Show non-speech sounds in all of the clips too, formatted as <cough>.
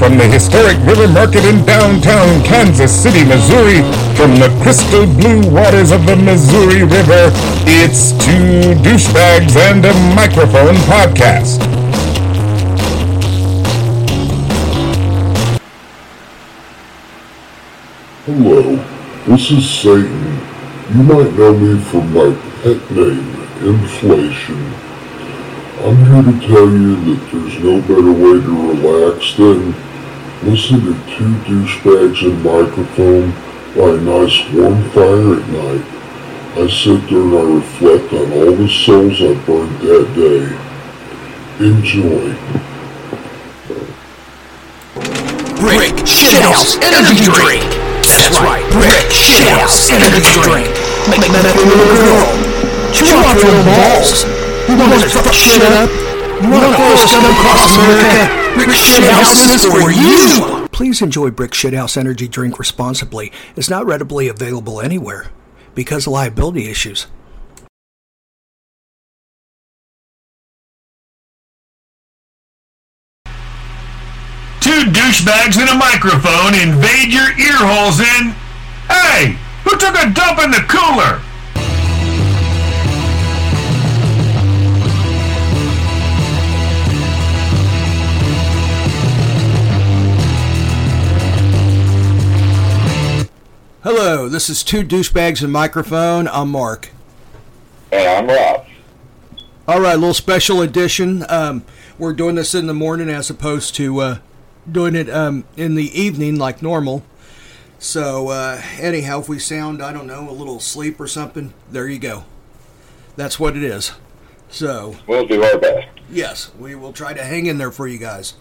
from the historic River Market in downtown Kansas City, Missouri, from the crystal blue waters of the Missouri River, it's Two Douchebags and a Microphone podcast. Hello, this is Satan. You might know me from my pet name, Inflation. I'm here to tell you that there's no better way to relax than listen to two douchebags and microphone by a nice warm fire at night. I sit there and I reflect on all the souls I burned that day. Enjoy. Brick Shithouse Energy Drink. That's right, Brick Shithouse Energy Drink. Make that little girl chew off your balls. You want to fuck shit up? You want to throw a across America? Brick Shithouse is for you. Please enjoy Brick Shithouse Energy Drink responsibly. It's not readily available anywhere because of liability issues. Two douchebags and a microphone invade your ear holes and... Hey! Who took a dump in the cooler? Hello, this is Two Douchebags and Microphone. I'm Mark. And I'm Rob. All right, little special edition. Um, we're doing this in the morning as opposed to uh, doing it um, in the evening like normal. So, uh, anyhow, if we sound, I don't know, a little sleep or something, there you go. That's what it is. So, We'll do our best. yes, we will try to hang in there for you guys.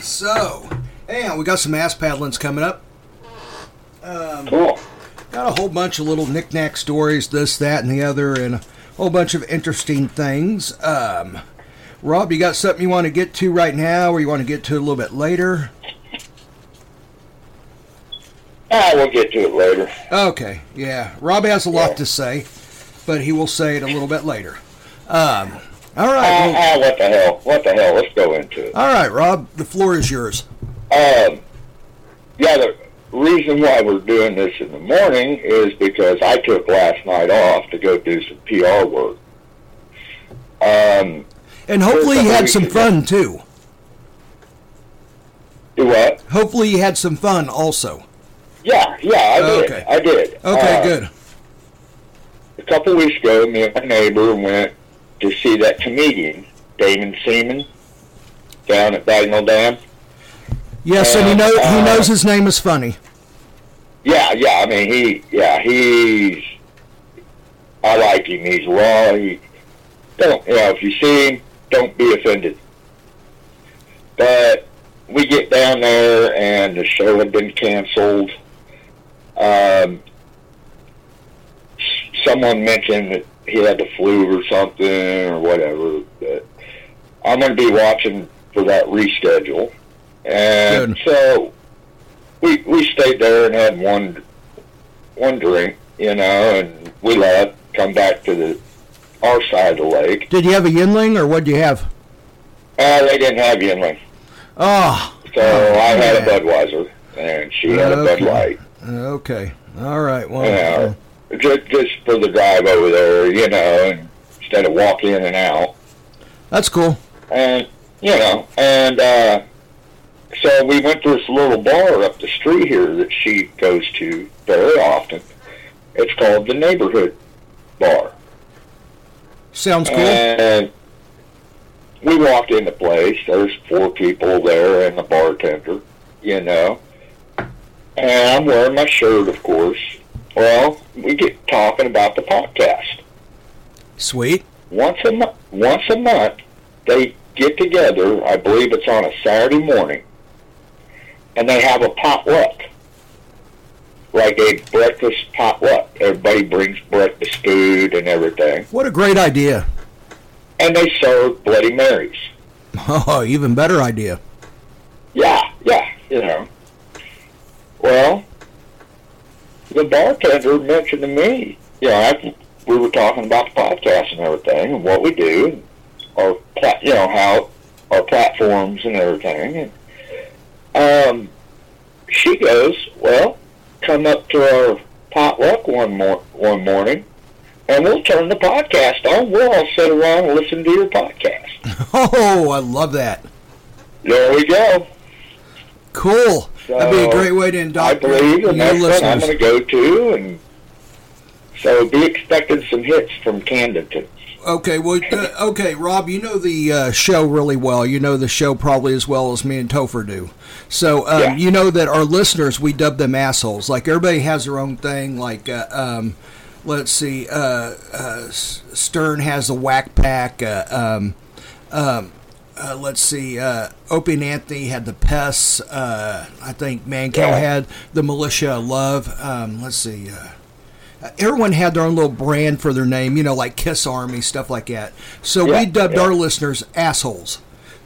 So, anyhow, we got some ass paddlings coming up. Cool. Got a whole bunch of little knick-knack stories, this, that, and the other, and a whole bunch of interesting things. Um, Rob, you got something you want to get to right now, or you want to get to a little bit later? Ah, we'll get to it later. Okay, yeah. Rob has a lot Yeah. to say, but he will say it a little bit later. Um, all Ah, well, ah, what the hell? What the hell? Let's go into it. all right, Rob. The floor is yours. Um, yeah, the reason why we're doing this in the morning is because I took last night off to go do some PR work. Um, And hopefully you had some fun too. do what? Hopefully you had some fun also. Yeah, yeah, I did. Okay. I did. Okay, Uh, good. A couple weeks ago, me and my neighbor went to see that comedian, Damon Seaman, down at Bagnell Dam. Yes, and he know he uh, knows his name is funny. Yeah, yeah. I mean, he, yeah, he's. I like him. He's raw. He don't, you know, if you see him, don't be offended. But we get down there, and the show had been canceled. Um, someone mentioned that he had the flu or something or whatever. But I'm going to be watching for that reschedule, and Good. so we we stayed there and had one one drink, you know, and we left, come back to the our side of the lake. Did you have a Yuengling or what do you have? Uh, they didn't have Yuengling, Oh, so I had a. Budweiser, and she had a Bud Okay. Light. okay. All right. Well, You know, just just for the drive over there, you know, and instead of walk in and out. that's cool. and you know, and uh, so we went to this little bar up the street here that she goes to very often. It's called the Neighborhood Bar, Sounds cool. and we walked in the place. There's four people there and the bartender, you know, and I'm wearing my shirt, of course. Well, we get talking about the podcast Sweet. once a month. Once a month, they get together. I believe it's on a Saturday morning, and they have a potluck, like a breakfast potluck. Everybody brings breakfast food and everything, What a great idea. and they serve Bloody Marys. <laughs> Oh, even better idea. Yeah, yeah, you know. Well, the bartender mentioned to me, you know, after we were talking about the podcast and everything and what we do, our you know how our platforms and everything. And um, she goes, "Well, come up to our potluck one mor- one morning, and we'll turn the podcast on. We'll all sit around and listen to your podcast." <laughs> Oh, I love that. There we go. Cool. That'd be a great way to I believe new next one I'm going to go to, and so be expecting some hits from Camdenton. Okay, well, uh, okay, Rob, you know the uh, show really well. You know the show probably as well as me and Topher do. So um, Yeah. you know that our listeners, we dub them assholes. Like everybody has their own thing. Like, uh, um, let's see, uh, uh, Stern has the Wack Pack. Uh, um, um, uh, let's see, uh, Opie and Anthony had the pests. Uh, I think Mancow Yeah. had the militia of love. Um, let's see. Uh, everyone had their own little brand for their name, you know, like Kiss Army, stuff like that. So Yeah, we dubbed our listeners assholes.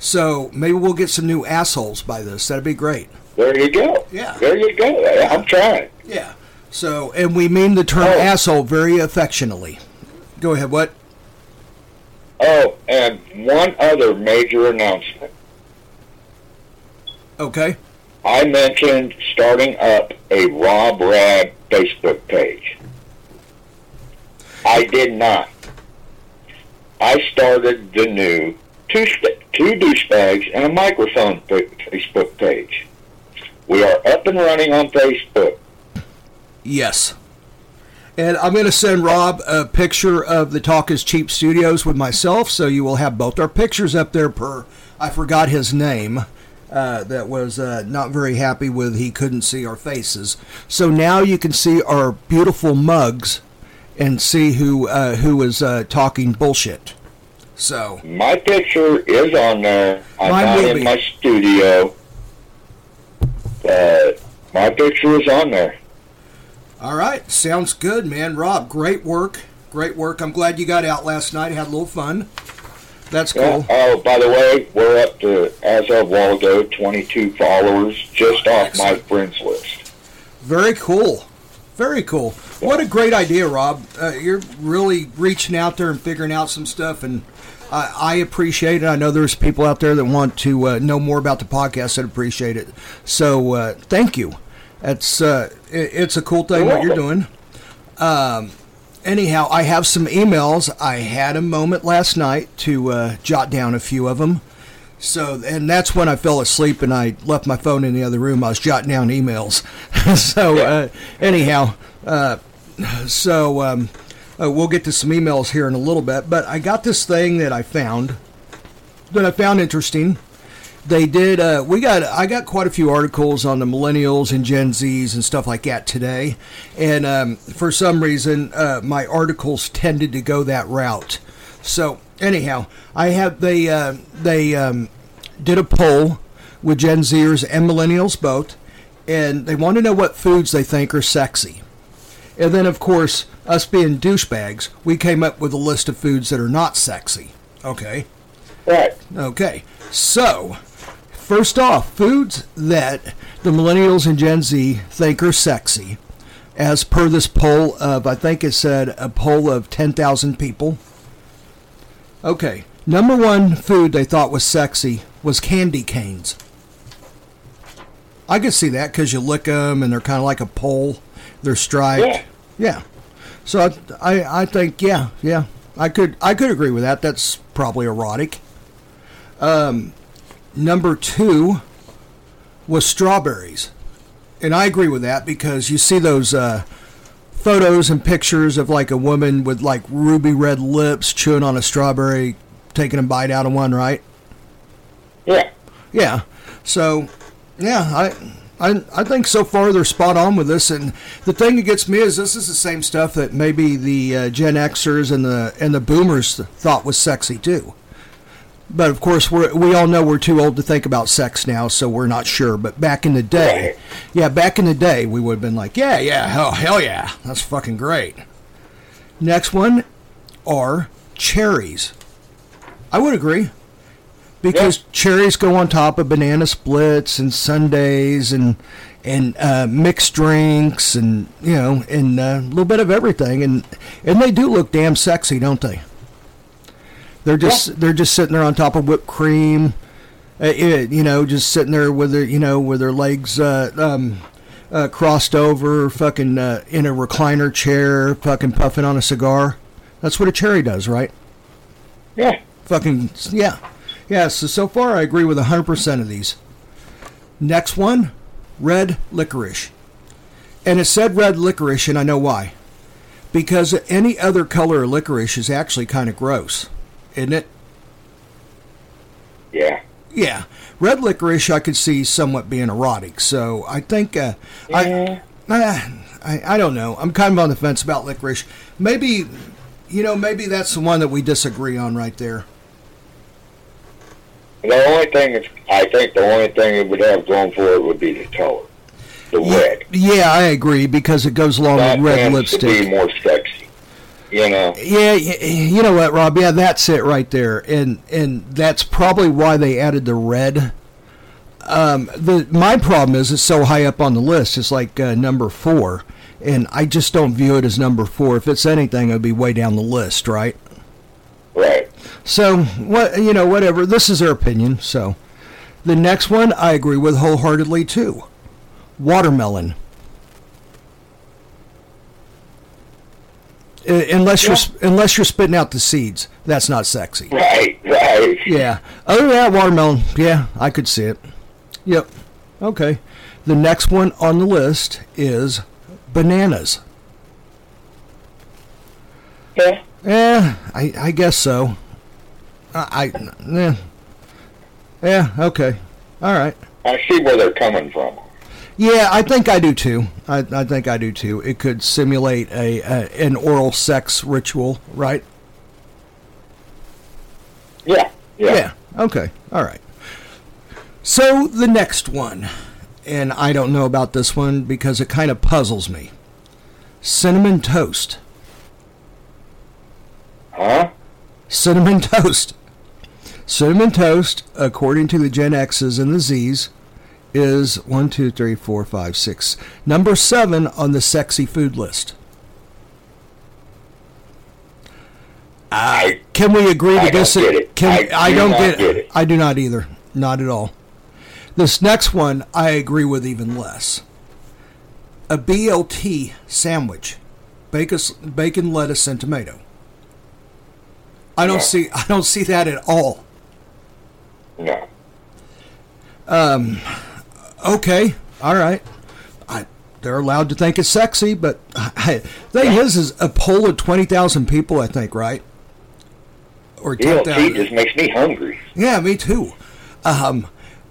So maybe we'll get some new assholes by this. That'd be great. There you go. Yeah. There you go. I'm trying. Yeah. So, and we mean the term Oh. asshole very affectionately. Go ahead. What? Oh, and one other major announcement. Okay. I mentioned starting up a Rob Rad Facebook page. I did not. I started the new two, two douchebags and a microphone fa- Facebook page. We are up and running on Facebook. Yes. And I'm going to send Rob a picture of the Talk is Cheap Studios with myself, so you will have both our pictures up there per. I forgot his name. Uh, that was uh, not very happy with he couldn't see our faces. So now you can see our beautiful mugs and see who uh, who is uh, talking bullshit. So My picture is on there. I'm Mine not in be. my studio. But my picture is on there. All right, sounds good, man. Rob, great work, great work. I'm glad you got out last night, had a little fun. That's Yeah. cool. Oh, by the way, we're up to, as of while ago, 22 followers just off my friends list. Very cool. Very cool. What a great idea, Rob. Uh, you're really reaching out there and figuring out some stuff, and I, I appreciate it. I know there's people out there that want to uh, know more about the podcast and appreciate it. So uh, thank you. It's uh, it, it's a cool thing You're what you're doing. Um, anyhow, I have some emails. I had a moment last night to uh, jot down a few of them. So, and that's when I fell asleep and I left my phone in the other room. I was jotting down emails. <laughs> so, uh, anyhow, uh, so um, uh, we'll get to some emails here in a little bit. But I got this thing that I found that I found interesting. They did. Uh, we got. I got quite a few articles on the millennials and Gen Zs and stuff like that today, and um, for some reason, uh, my articles tended to go that route. So anyhow, I have they uh, they um, did a poll with Gen Zers and millennials both, and they want to know what foods they think are sexy. And then, of course, us being douchebags, we came up with a list of foods that are not sexy. Okay. Right. Okay, so first off, foods that the millennials and Gen Z think are sexy, as per this poll of, I think it said a poll of 10,000 people. Okay, number one food they thought was sexy was candy canes. I could see that because you lick them and they're kind of like a pole, they're striped. Yeah. Yeah. So I, I, I think yeah, yeah, I could I could agree with that. That's probably erotic. Um, number two was strawberries, and I agree with that because you see those uh, photos and pictures of like a woman with like ruby red lips chewing on a strawberry, taking a bite out of one, right? Yeah. Yeah. So, yeah, I, I, I think so far they're spot on with this. And the thing that gets me is this is the same stuff that maybe the uh, Gen Xers and the and the Boomers thought was sexy too. But of course, we we all know we're too old to think about sex now, so we're not sure. But back in the day, yeah, back in the day, we would have been like, yeah, yeah, hell, hell yeah, that's fucking great. Next one are cherries. I would agree because Yeah. cherries go on top of banana splits and sundaes and and uh, mixed drinks and you know and uh, a little bit of everything and and they do look damn sexy, don't they? They're just they're just sitting there on top of whipped cream, uh, it, you know, just sitting there with their, you know, with their legs uh, um, uh, crossed over, fucking uh, in a recliner chair, fucking puffing on a cigar. That's what a cherry does, right? Yeah. Fucking yeah, yeah. So so far, I agree with hundred percent of these. Next one, red licorice, and it said red licorice, and I know why. Because any other color of licorice is actually kind of gross, isn't it? Yeah. Yeah, red licorice I could see somewhat being erotic. So I think uh, Yeah. I, I I don't know. I'm kind of on the fence about licorice. Maybe, you know, maybe that's the one that we disagree on right there. The only thing is, I think the only thing it would have going for it would be the color, the red. Yeah, I agree because it goes along That with red tends to be lipstick. more sexy. You know. Yeah, you know what, Rob? Yeah, that's it right there, and and that's probably why they added the red. Um, the my problem is it's so high up on the list. It's like uh, number four, and I just don't view it as number four. If it's anything, it'd be way down the list, right? Right. So what you know, whatever. This is their opinion. So the next one, I agree with wholeheartedly too. Watermelon. Uh, unless you're unless you're spitting out the seeds, that's not sexy. Right. Right. Yeah. Other than that, watermelon. Yeah, I could see it. Yep. Okay. The next one on the list is bananas. Yeah. Yeah, I, I guess so. I, I yeah. Yeah, okay. All right. I see where they're coming from. Yeah, I think I do too. I, I think I do too. It could simulate a, a an oral sex ritual, right? Yeah. Yeah. Yeah. Okay. All right. So the next one, and I don't know about this one because it kind of puzzles me. Cinnamon toast. Huh? Cinnamon <laughs> toast. Cinnamon toast, according to the Gen X's and the Z's, is one, two, three, four, five, six. Number seven on the sexy food list. I Can we agree to dis- Can I I, do don't not get, get it. I do not either. Not at all. This next one I agree with even less. A BLT sandwich, bacon, bacon, lettuce, and tomato. I don't No. see. I don't see that at all. no. Um. Okay, all right. I, they're allowed to think it's sexy, but <laughs> I, thing is, is a poll of twenty thousand people. I think right, or ten thousand. just makes me hungry. Yeah, me too. Um,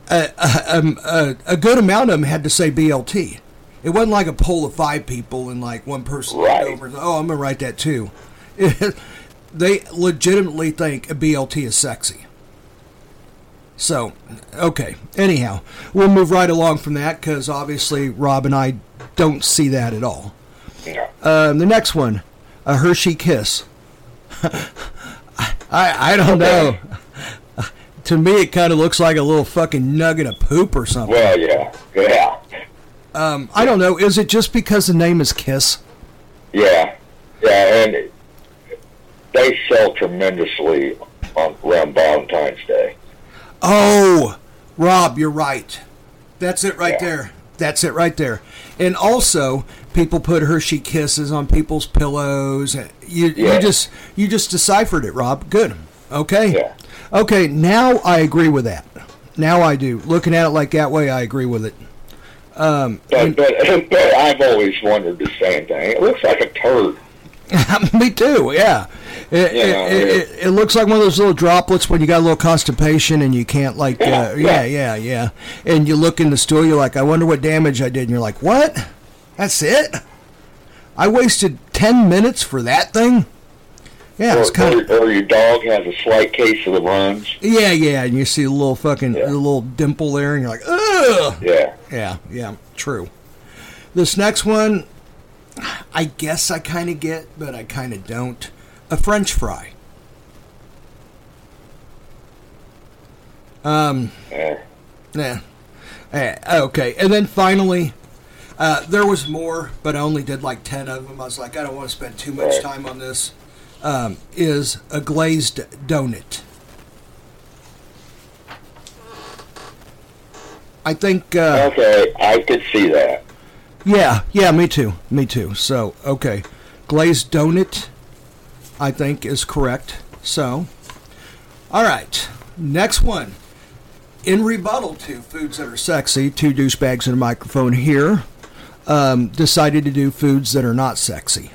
a, a, um, a, a good amount of them had to say BLT. It wasn't like a poll of five people and like one person Right. over. Oh, I'm gonna write that too. <laughs> they legitimately think a BLT is sexy. So, okay. Anyhow, we'll move right along from that because obviously Rob and I don't see that at all. No. Um, the next one, a Hershey Kiss. <laughs> I I don't know. to me, it kind of looks like a little fucking nugget of poop or something. Well, yeah. Yeah. Um, I don't know. Is it just because the name is Kiss? Yeah. Yeah, and they sell tremendously on around Valentine's Day. Oh, Rob, you're right. That's it right Yeah. there. That's it right there. And also, people put Hershey Kisses on people's pillows. You Yeah. you just you just deciphered it, Rob. Good. Okay. Yeah. Okay. Now I agree with that. Now I do. Looking at it like that way, I agree with it. Um, But, but, <laughs> but I've always wondered the same thing. It looks like a turd. <laughs> Me too. Yeah. It, Yeah, it, it, it, it looks like one of those little droplets when you got a little constipation and you can't like. Yeah, uh, yeah, yeah. yeah. And you look in the stool, you're like, I wonder what damage I did, and you're like, what? That's it? I wasted ten minutes for that thing. Yeah, it's or, kind of. or, or your dog has a slight case of the runs. Yeah, yeah. And you see a little fucking Yeah. a little dimple there, and you're like, ugh. Yeah. Yeah, yeah, true. This next one, I guess I kind of get, but I kind of don't. A French fry. Um, Yeah. yeah. Eh, okay, and then finally, uh, there was more, but I only did like 10 of them. I was like, I don't want to spend too much time on this. Um, is a glazed donut. I think. Uh, Okay, I could see that. Yeah, yeah, me too. Me too. So, okay. Glazed donut, I think, is correct. So, all right. Next one. In rebuttal to foods that are sexy, two douchebags and a microphone here um, decided to do foods that are not sexy.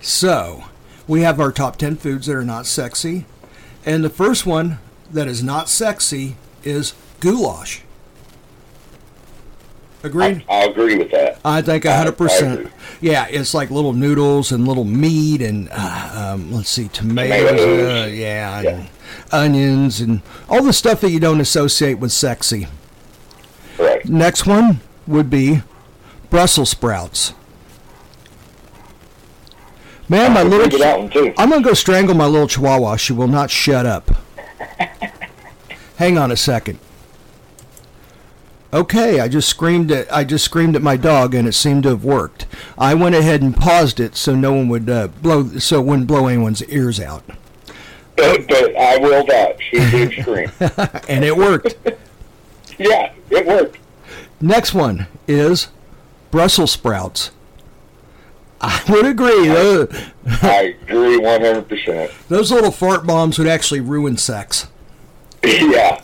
So, we have our top 10 foods that are not sexy. And the first one that is not sexy is goulash. Agreed? I, I agree with that. I think hundred percent. Yeah, it's like little noodles and little meat and uh, um, let's see, tomatoes, Tomatoes. uh, yeah, Yeah. and onions and all the stuff that you don't associate with sexy. Right. Next one would be Brussels sprouts. Man, my little with that one too. I'm gonna go strangle my little chihuahua. She will not shut up. <laughs> Hang on a second. Okay, I just screamed at I just screamed at my dog, and it seemed to have worked. I went ahead and paused it so no one would uh, blow, so it wouldn't blow anyone's ears out, But, but I will vouch. She did scream. <laughs> and it worked. yeah, it worked. Next one is Brussels sprouts. I would agree. Those, I agree 100%. <laughs> those little fart bombs would actually ruin sex. <laughs> yeah.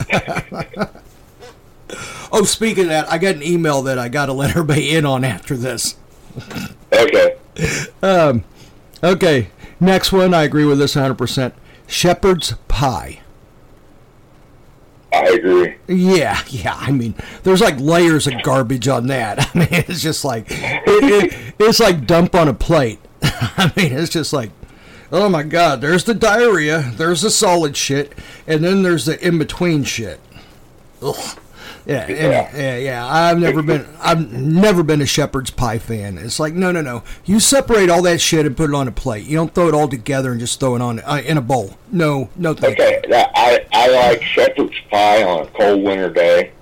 Oh, speaking of that, I got an email that I got to let everybody in on after this. Okay. um, Okay, next one. I agree with this 100%. Shepherd's pie. I agree. Yeah, yeah. I mean, there's like layers of garbage on that. <laughs> I mean, it's just like it, it, it's like dump on a plate. <laughs> I mean, it's just like, oh my god. There's the diarrhea. There's the solid shit, and then there's the in between shit. Ugh. Yeah, yeah, Yeah. I've never been, I've never been a shepherd's pie fan. It's like, no, no, no. You separate all that shit and put it on a plate. You don't throw it all together and just throw it on uh, in a bowl. No, no, thank Okay. I, I like shepherd's pie on a cold winter day.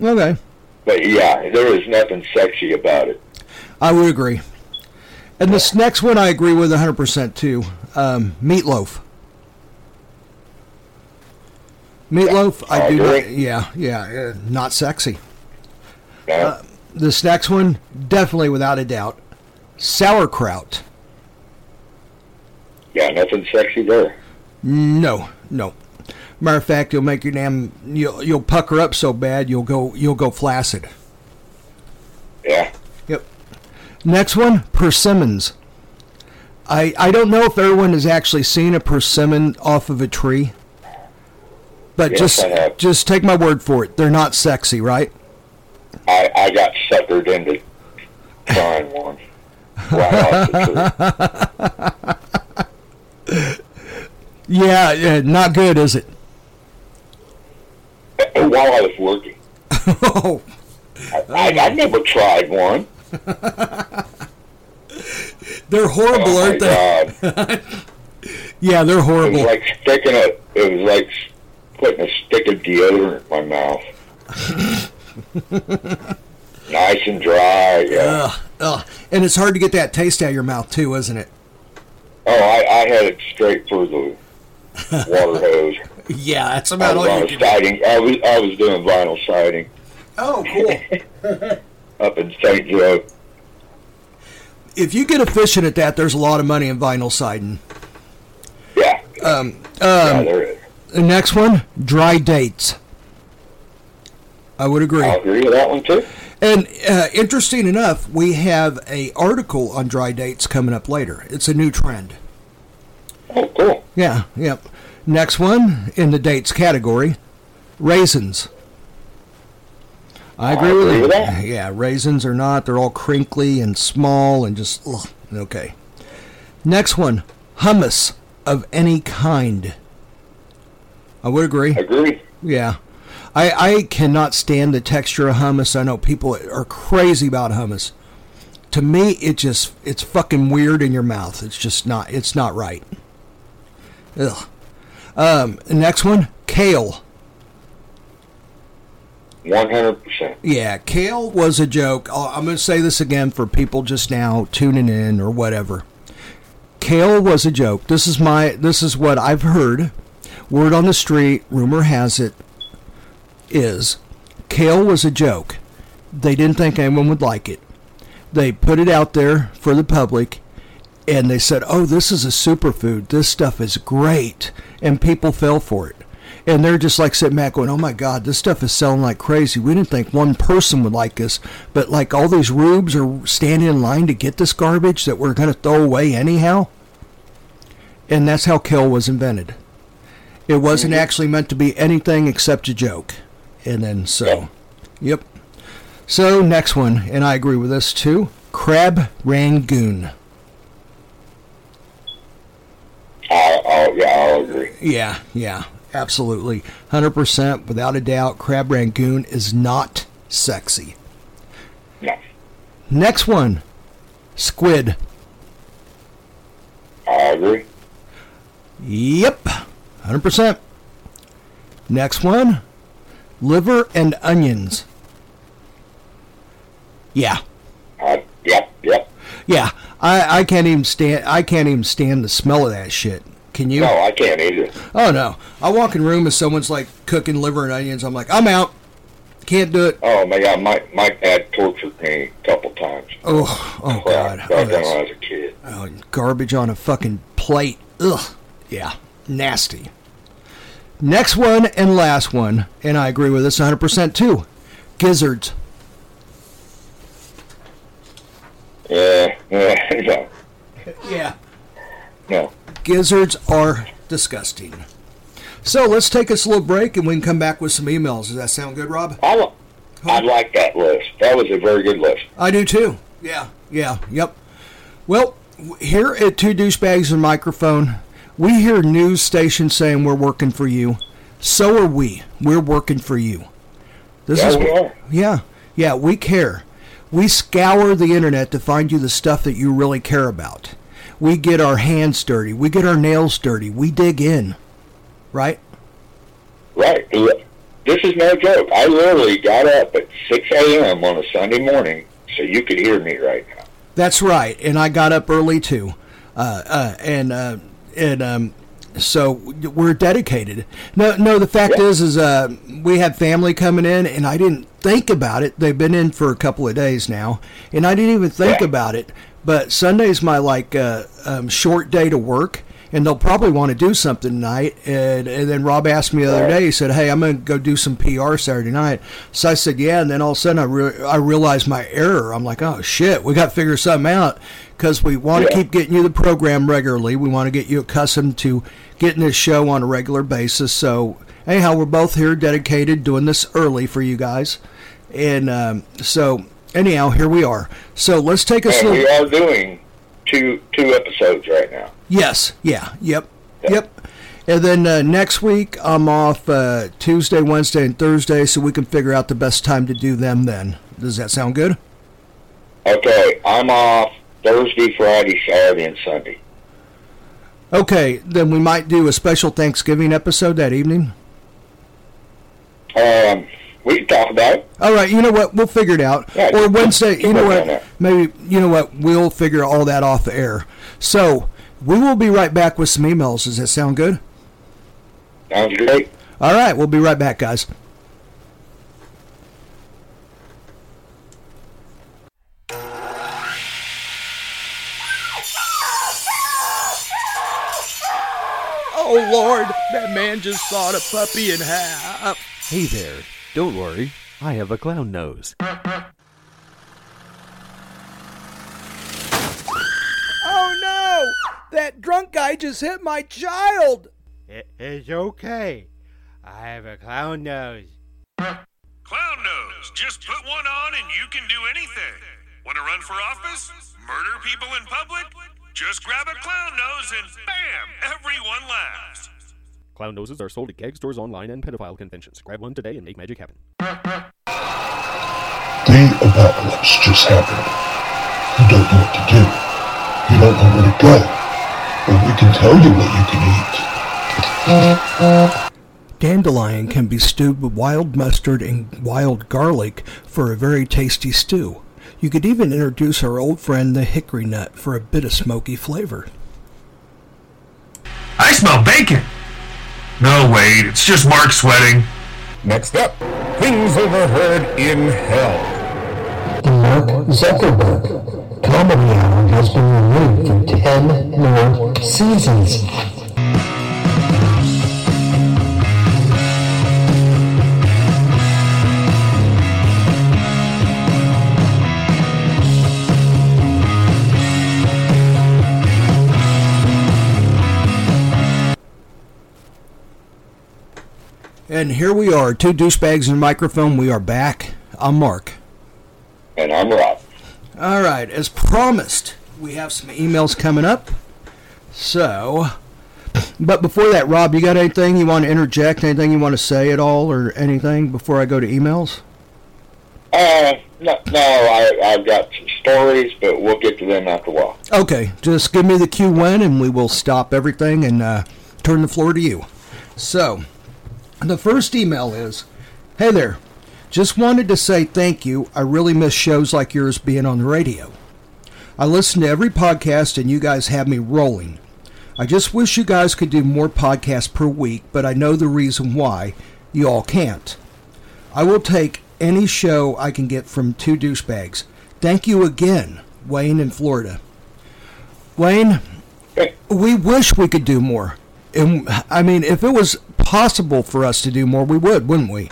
Okay. But yeah, there is nothing sexy about it. I would agree. And this next one I agree with 100% too. Um, meatloaf. Meatloaf, I I do not, yeah, yeah, not sexy. No? Uh, This next one, definitely without a doubt, sauerkraut. yeah, nothing sexy there. No, no. Matter of fact, you'll make your damn you'll you'll pucker up so bad you'll go you'll go flaccid. Yeah. Yep. Next one, persimmons. I I don't know if everyone has actually seen a persimmon off of a tree, but Yes, just just take my word for it. They're not sexy, right? I, I got suckered into trying one. Right <laughs> Yeah, yeah not good, is it? Uh, uh, while I was working. <laughs> oh, I, I never tried one. <laughs> they're horrible, Oh aren't they? God. Yeah, they're horrible. It was like sticking a, it was like putting a stick of deodorant in my mouth. <laughs> nice and dry, yeah. Ugh, ugh. And it's hard to get that taste out of your mouth too, isn't it? Oh, I, I had it straight through the <laughs> water hose. Yeah, that's about all you a can do. siding. I was I was doing vinyl siding Oh, cool. <laughs> up in St. Joe. if you get efficient at that, there's a lot of money in vinyl siding. Yeah. Um, yeah, um, there is. The next one, dry dates. I would agree. I'll agree with that one too. And uh, interesting enough, we have a article on dry dates coming up later. It's a new trend. Oh, cool. Yeah, yep. Next one in the dates category, raisins. I agree, I with agree you. with that. Yeah, raisins are not. They're all crinkly and small and just ugh, okay. Next one, hummus of any kind. I would agree. Agree. Yeah. I, I cannot stand the texture of hummus. I know people are crazy about hummus. To me, it just it's fucking weird in your mouth. It's just not it's not right. Ugh. Um, next one, kale. One hundred percent. Yeah, kale was a joke. I'm going to say this again for people just now tuning in or whatever. Kale was a joke. This is my this is what I've heard. Word on the street, rumor has it is kale was a joke. They didn't think anyone would like it. They put it out there for the public and they said, "Oh, this is a superfood. This stuff is great." And people fell for it. And they're just like sitting back going, "Oh my god, this stuff is selling like crazy. We didn't think one person would like this, but like all these rubes are standing in line to get this garbage that we're going to throw away anyhow." And that's how kale was invented. It wasn't mm-hmm. actually meant to be anything except a joke. And then so, yep. So next one, and I agree with this too. Crab rangoon. I'll, I'll, yeah, I'll agree. Yeah, yeah, absolutely, hundred percent, without a doubt. Crab rangoon is not sexy. No, Next one, squid. I agree. Yep, hundred percent. Next one, liver and onions. Yeah, I, yep, yep. yeah. I, I can't even stand. I can't even stand the smell of that shit. Can you? No, I can't either. Oh no! I walk in room and someone's like cooking liver and onions. I'm like, I'm out. Can't do it. Oh my God, my my dad tortured me a couple times. Oh, oh Crap, god. Oh, when I was a kid. oh, garbage on a fucking plate. Ugh. Yeah, nasty. Next one and last one, and I agree with this 100% too. Gizzards. Yeah, yeah, no, <laughs> Yeah. no. Gizzards are disgusting. So let's take us a little break and we can come back with some emails. Does that sound good, Rob? I, I like that list. That was a very good list. I do too. Yeah, yeah, yep. Well, here at Two Douchebags and Microphone, we hear news stations saying we're working for you. So are we. We're working for you. This Yeah, is we are. yeah, yeah. We care. We scour the internet to find you the stuff that you really care about. We get our hands dirty. We get our nails dirty. We dig in, right? Right. This is no joke. I literally got up at 6 a.m. on a Sunday morning so you could hear me right now. That's right, and I got up early too, uh, uh, and uh, and um, so we're dedicated. No, no. The fact Yeah. is, is uh, we had family coming in, and I didn't think about it. They've been in for a couple of days now, and I didn't even think Yeah. about it. But Sunday's my like uh, um, short day to work, and they'll probably want to do something tonight. And, and then Rob asked me the other day. He said, "Hey, I'm going to go do some PR Saturday night." So I said, "Yeah." And then all of a sudden, I re- I realized my error. I'm like, "Oh shit, we got to figure something out." Because we want to Yeah. keep getting you the program regularly. We want to get you accustomed to getting this show on a regular basis. So anyhow, we're both here, dedicated, doing this early for you guys. And um, so anyhow, here we are. So let's take a And slow. we are doing two two episodes right now. Yes. Yeah. Yep. Yep. And then uh, next week I'm off uh, Tuesday, Wednesday, and Thursday, so we can figure out the best time to do them. Then does that sound good? Okay, I'm off Thursday, Friday, Saturday, and Sunday. Okay. Then we might do a special Thanksgiving episode that evening. Um, we can talk about it. All right. You know what? We'll figure it out. Yeah, or Wednesday. You know what? Maybe you know what? We'll figure all that off the air. So we will be right back with some emails. Does that sound good? Sounds great. All right. We'll be right back, guys. Oh Lord, that man just sawed a puppy in half. Hey there. Don't worry. I have a clown nose. Oh no! That drunk guy just hit my child! It is okay. I have a clown nose. Clown nose. Just put one on and you can do anything. Want to run for office? Murder people in public? Just grab a clown nose and bam! Everyone laughs. Clown noses are sold at gag stores online and pedophile conventions. Grab one today and make magic happen. The apocalypse just happened. You don't know what to do. You don't know where to go. But can tell you what you can eat. Dandelion can be stewed with wild mustard and wild garlic for a very tasty stew. You could even introduce our old friend the hickory nut for a bit of smoky flavor. I smell bacon. No, wait, it's just Mark sweating. Next up, things overheard in hell. Mark Zuckerberg. Comedy Hour has been renewed for 10 more seasons. And here we are, two douchebags and a microphone. We are back. I'm Mark. And I'm Rob. All right, as promised, we have some emails coming up. So, but before that, Rob, you got anything you want to interject? Anything you want to say at all, or anything before I go to emails? Uh, no, no I, I've got some stories, but we'll get to them after a while. Okay, just give me the cue when, and we will stop everything and uh, turn the floor to you. So, the first email is Hey there, just wanted to say thank you. I really miss shows like yours being on the radio. I listen to every podcast, and you guys have me rolling. I just wish you guys could do more podcasts per week, but I know the reason why you all can't. I will take any show I can get from two douchebags. Thank you again, Wayne in Florida. Wayne, we wish we could do more. And I mean, if it was possible for us to do more, we would, wouldn't we?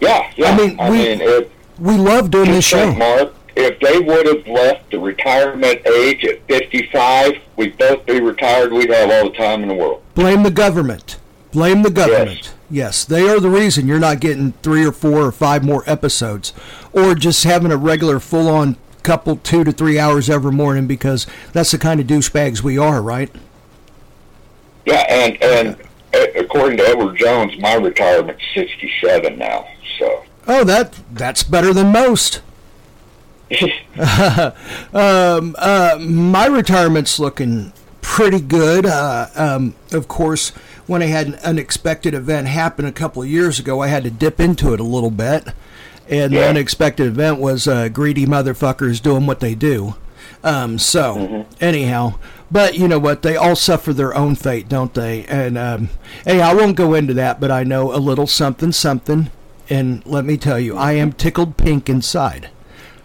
Yeah, yeah. I mean, I we mean, we love doing this show. Mark, if they would have left the retirement age at 55, we'd both be retired. We'd have all the time in the world. Blame the government. Blame the government. Yes. they are the reason you're not getting three or four or five more episodes, or just having a regular full-on couple two to three hours every morning because that's the kind of douchebags we are, right? Yeah, and and according to Edward Jones, my retirement's 67 now. So Oh, that that's better than most. <laughs> um, uh, my retirement's looking pretty good. Uh, um, of course, when I had an unexpected event happen a couple of years ago, I had to dip into it a little bit. And the unexpected event was uh, greedy motherfuckers doing what they do. Um, so, anyhow, but you know what? They all suffer their own fate, don't they? And um, hey, I won't go into that, but I know a little something, something. And let me tell you, I am tickled pink inside.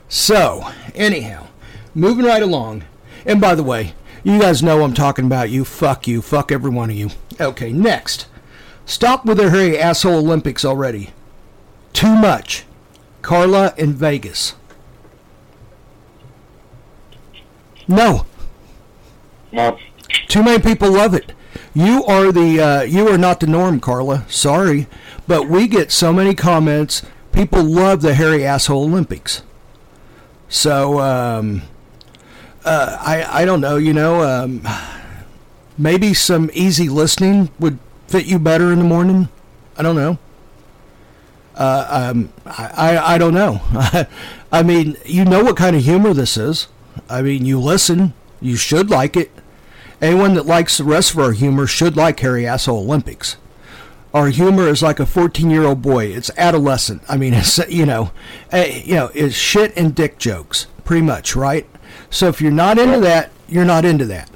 So, anyhow, moving right along. And by the way, you guys know I'm talking about you. Fuck you. Fuck every one of you. Okay, next. Stop with the hairy asshole Olympics already. Too much. Carla in Vegas. No. no, Too many people love it. You are the uh, you are not the norm, Carla. Sorry, but we get so many comments. People love the hairy asshole Olympics. So um, uh, I I don't know. You know, um, maybe some easy listening would fit you better in the morning. I don't know. Uh, um, I, I I don't know. <laughs> I mean, you know what kind of humor this is. I mean, you listen. You should like it. Anyone that likes the rest of our humor should like Hairy Asshole Olympics. Our humor is like a 14-year-old boy. It's adolescent. I mean, <laughs> it's you know, eh, you know, it's shit and dick jokes, pretty much, right? So if you're not into that, you're not into that.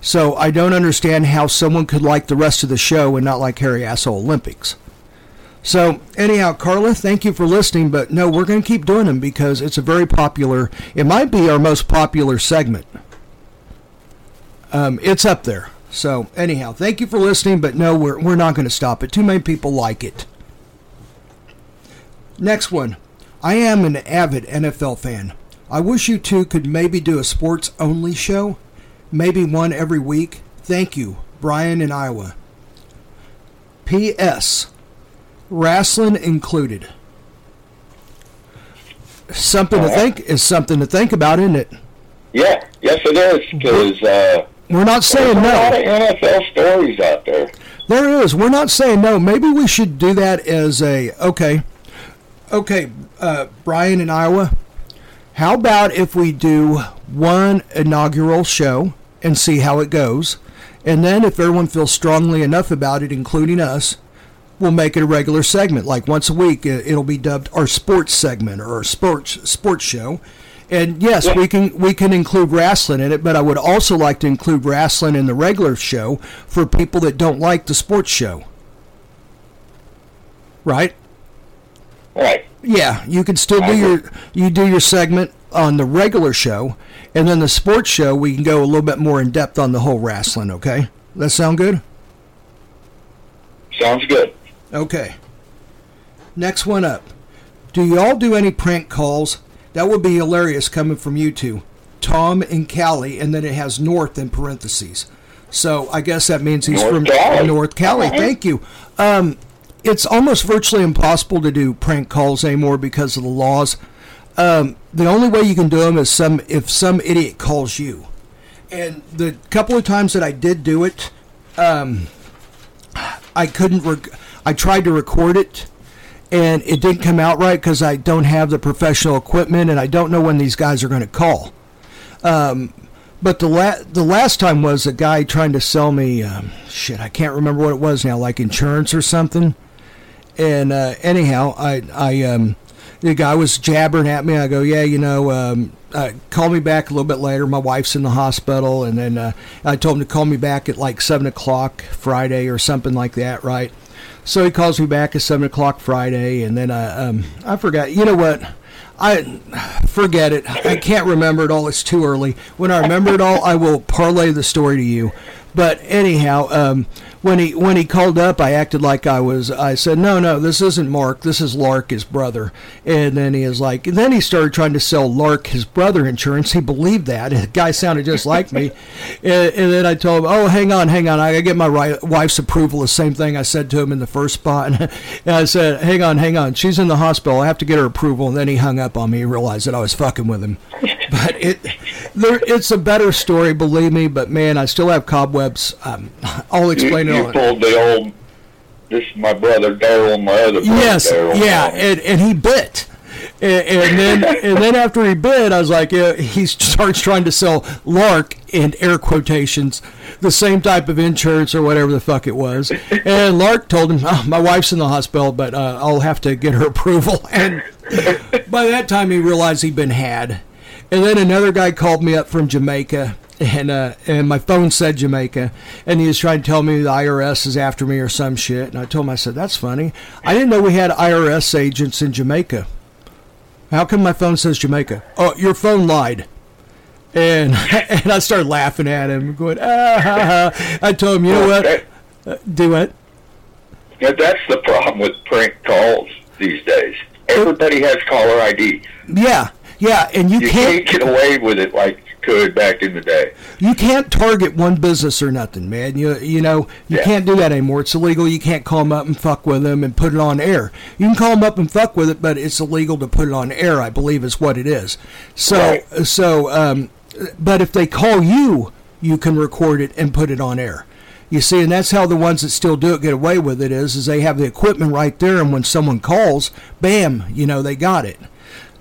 So I don't understand how someone could like the rest of the show and not like Hairy Asshole Olympics. So anyhow, Carla, thank you for listening. But no, we're going to keep doing them because it's a very popular. It might be our most popular segment. Um, it's up there. So anyhow, thank you for listening. But no, we're we're not going to stop it. Too many people like it. Next one. I am an avid NFL fan. I wish you two could maybe do a sports only show, maybe one every week. Thank you, Brian in Iowa. P.S. Wrestling included. Something to think is something to think about, isn't it? yeah, yes it is because uh, We're not saying there's saying a lot no. of NFL stories out there. There is. We're not saying no. Maybe we should do that as a okay. Okay, uh, Brian in Iowa. How about if we do one inaugural show and see how it goes, and then if everyone feels strongly enough about it, including us, we'll make it a regular segment. Like once a week, it- it'll be dubbed our sports segment or our sports sports show. And yes, we can we can include wrestling in it, but I would also like to include wrestling in the regular show for people that don't like the sports show. Right? Right. Yeah, you can still do your you do your segment on the regular show, and then the sports show we can go a little bit more in depth on the whole wrestling. Okay, that sound good? Sounds good. Okay. Next one up. Do y'all do any prank calls? That would be hilarious coming from you two, Tom and Callie, and then it has North in parentheses. So I guess that means he's North from Cali. North Cali. Alright. Thank you. Um, it's almost virtually impossible to do prank calls anymore because of the laws. Um, the only way you can do them is some if some idiot calls you. And the couple of times that I did do it, um, I couldn't. Rec- I tried to record it, and it didn't come out right because I don't have the professional equipment, and I don't know when these guys are going to call. Um, but the la- the last time was a guy trying to sell me um, shit. I can't remember what it was now, like insurance or something. And uh, anyhow, I I um, the guy was jabbering at me. I go, yeah, you know, um, uh, call me back a little bit later. My wife's in the hospital, and then uh, I told him to call me back at like seven o'clock Friday or something like that, right? So he calls me back at seven o'clock Friday, and then I um, I forgot. You know what? I forget it. I can't remember it all. It's too early. When I remember it all, I will parlay the story to you. But anyhow, um, when he when he called up, I acted like I was. I said, "No, no, this isn't Mark. This is Lark, his brother." And then he is like, and then he started trying to sell Lark, his brother, insurance. He believed that. The guy sounded just like me. <laughs> and, and then I told him, "Oh, hang on, hang on. I gotta get my wife's approval." The same thing I said to him in the first spot. <laughs> and I said, "Hang on, hang on. She's in the hospital. I have to get her approval." And then he hung up on me. He realized that I was fucking with him. <laughs> But it, there, it's a better story, believe me. But man, I still have cobwebs. Um, I'll explain it. You pulled the old. This is my brother Daryl and my other brother Yes, Daryl. yeah, and, and he bit. And, and then <laughs> and then after he bit, I was like, yeah, he starts trying to sell Lark in air quotations, the same type of insurance or whatever the fuck it was. And Lark told him, oh, my wife's in the hospital, but uh, I'll have to get her <laughs> approval. And by that time, he realized he'd been had. And then another guy called me up from Jamaica, and uh, and my phone said Jamaica, and he was trying to tell me the IRS is after me or some shit. And I told him, I said, that's funny. I didn't know we had IRS agents in Jamaica. How come my phone says Jamaica? Oh, your phone lied. And <laughs> and I started laughing at him, going, ah, ha, ha. I told him, you know what? Uh, do it. that- that's the problem with prank calls these days. Everybody has caller ID. Yeah, yeah, and you, You can't can't get away with it like could back in the day. you can't target one business or nothing, man. You you know you Yeah. can't do that anymore. It's illegal. You can't call them up and fuck with them and put it on air. You can call them up and fuck with it, but it's illegal to put it on air. I believe is what it is. So Right. so um, but if they call you, you can record it and put it on air. You see, and that's how the ones that still do it get away with it is, is they have the equipment right there, and when someone calls, bam, you know they got it.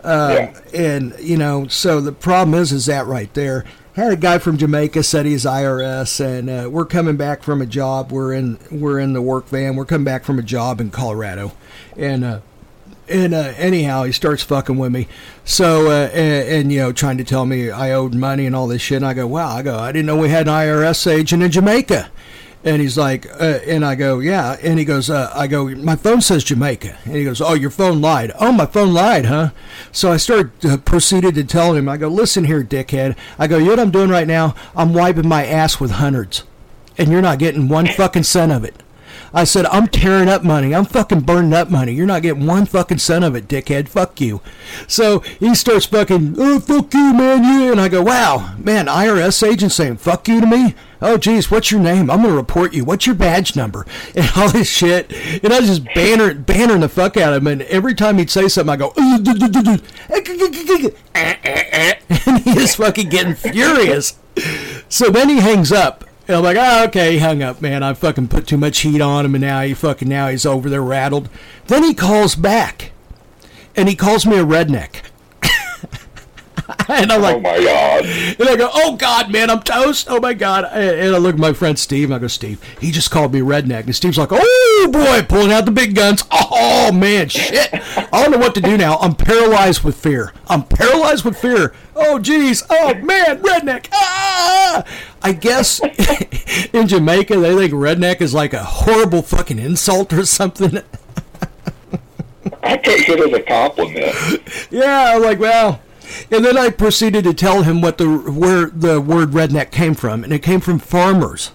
Um, Yeah. and you know, so the problem is, is that right there. Had a guy from Jamaica said he's IRS, and uh, we're coming back from a job. We're in we're in the work van. We're coming back from a job in Colorado, and uh, and uh, anyhow, he starts fucking with me. So uh, and, and you know, trying to tell me I owed money and all this shit. And I go, wow. I go, I didn't know we had an IRS agent in Jamaica. And he's like, uh, and I go, yeah. And he goes, uh, I go, my phone says Jamaica. And he goes, oh, your phone lied. Oh, my phone lied, huh? So I started, uh, proceeded to tell him, I go, listen here, dickhead. I go, you know what I'm doing right now? I'm wiping my ass with hundreds. And you're not getting one fucking cent of it. I said, I'm tearing up money. I'm fucking burning up money. You're not getting one fucking cent of it, dickhead. Fuck you. So he starts fucking, oh, fuck you, man, you. And I go, wow, man, IRS agent saying fuck you to me? Oh, geez, what's your name? I'm going to report you. What's your badge number? <laughs> And all this shit. And I was just banner, bannering the fuck out of him. And every time he'd say something, I go, <laughs> and he is fucking getting furious. So then he hangs up. And I'm like, oh, okay, he hung up, man. I fucking put too much heat on him, and now he fucking now he's over there rattled. Then he calls back, and he calls me a redneck. <laughs> and I'm like, oh my god! And I go, oh God, man, I'm toast. Oh my God. And and I look at my friend Steve, and I go, Steve, he just called me redneck. And Steve's like, oh boy, pulling out the big guns. <laughs> Oh man, shit. I don't know what to do now. I'm paralyzed with fear. I'm paralyzed with fear. Oh geez. Oh man, redneck. Ah! I guess <laughs> in Jamaica they think redneck is like a horrible fucking insult or something. I take it as a compliment. Yeah, I'm like, well. And then I proceeded to tell him what the where the word redneck came from, and it came from farmers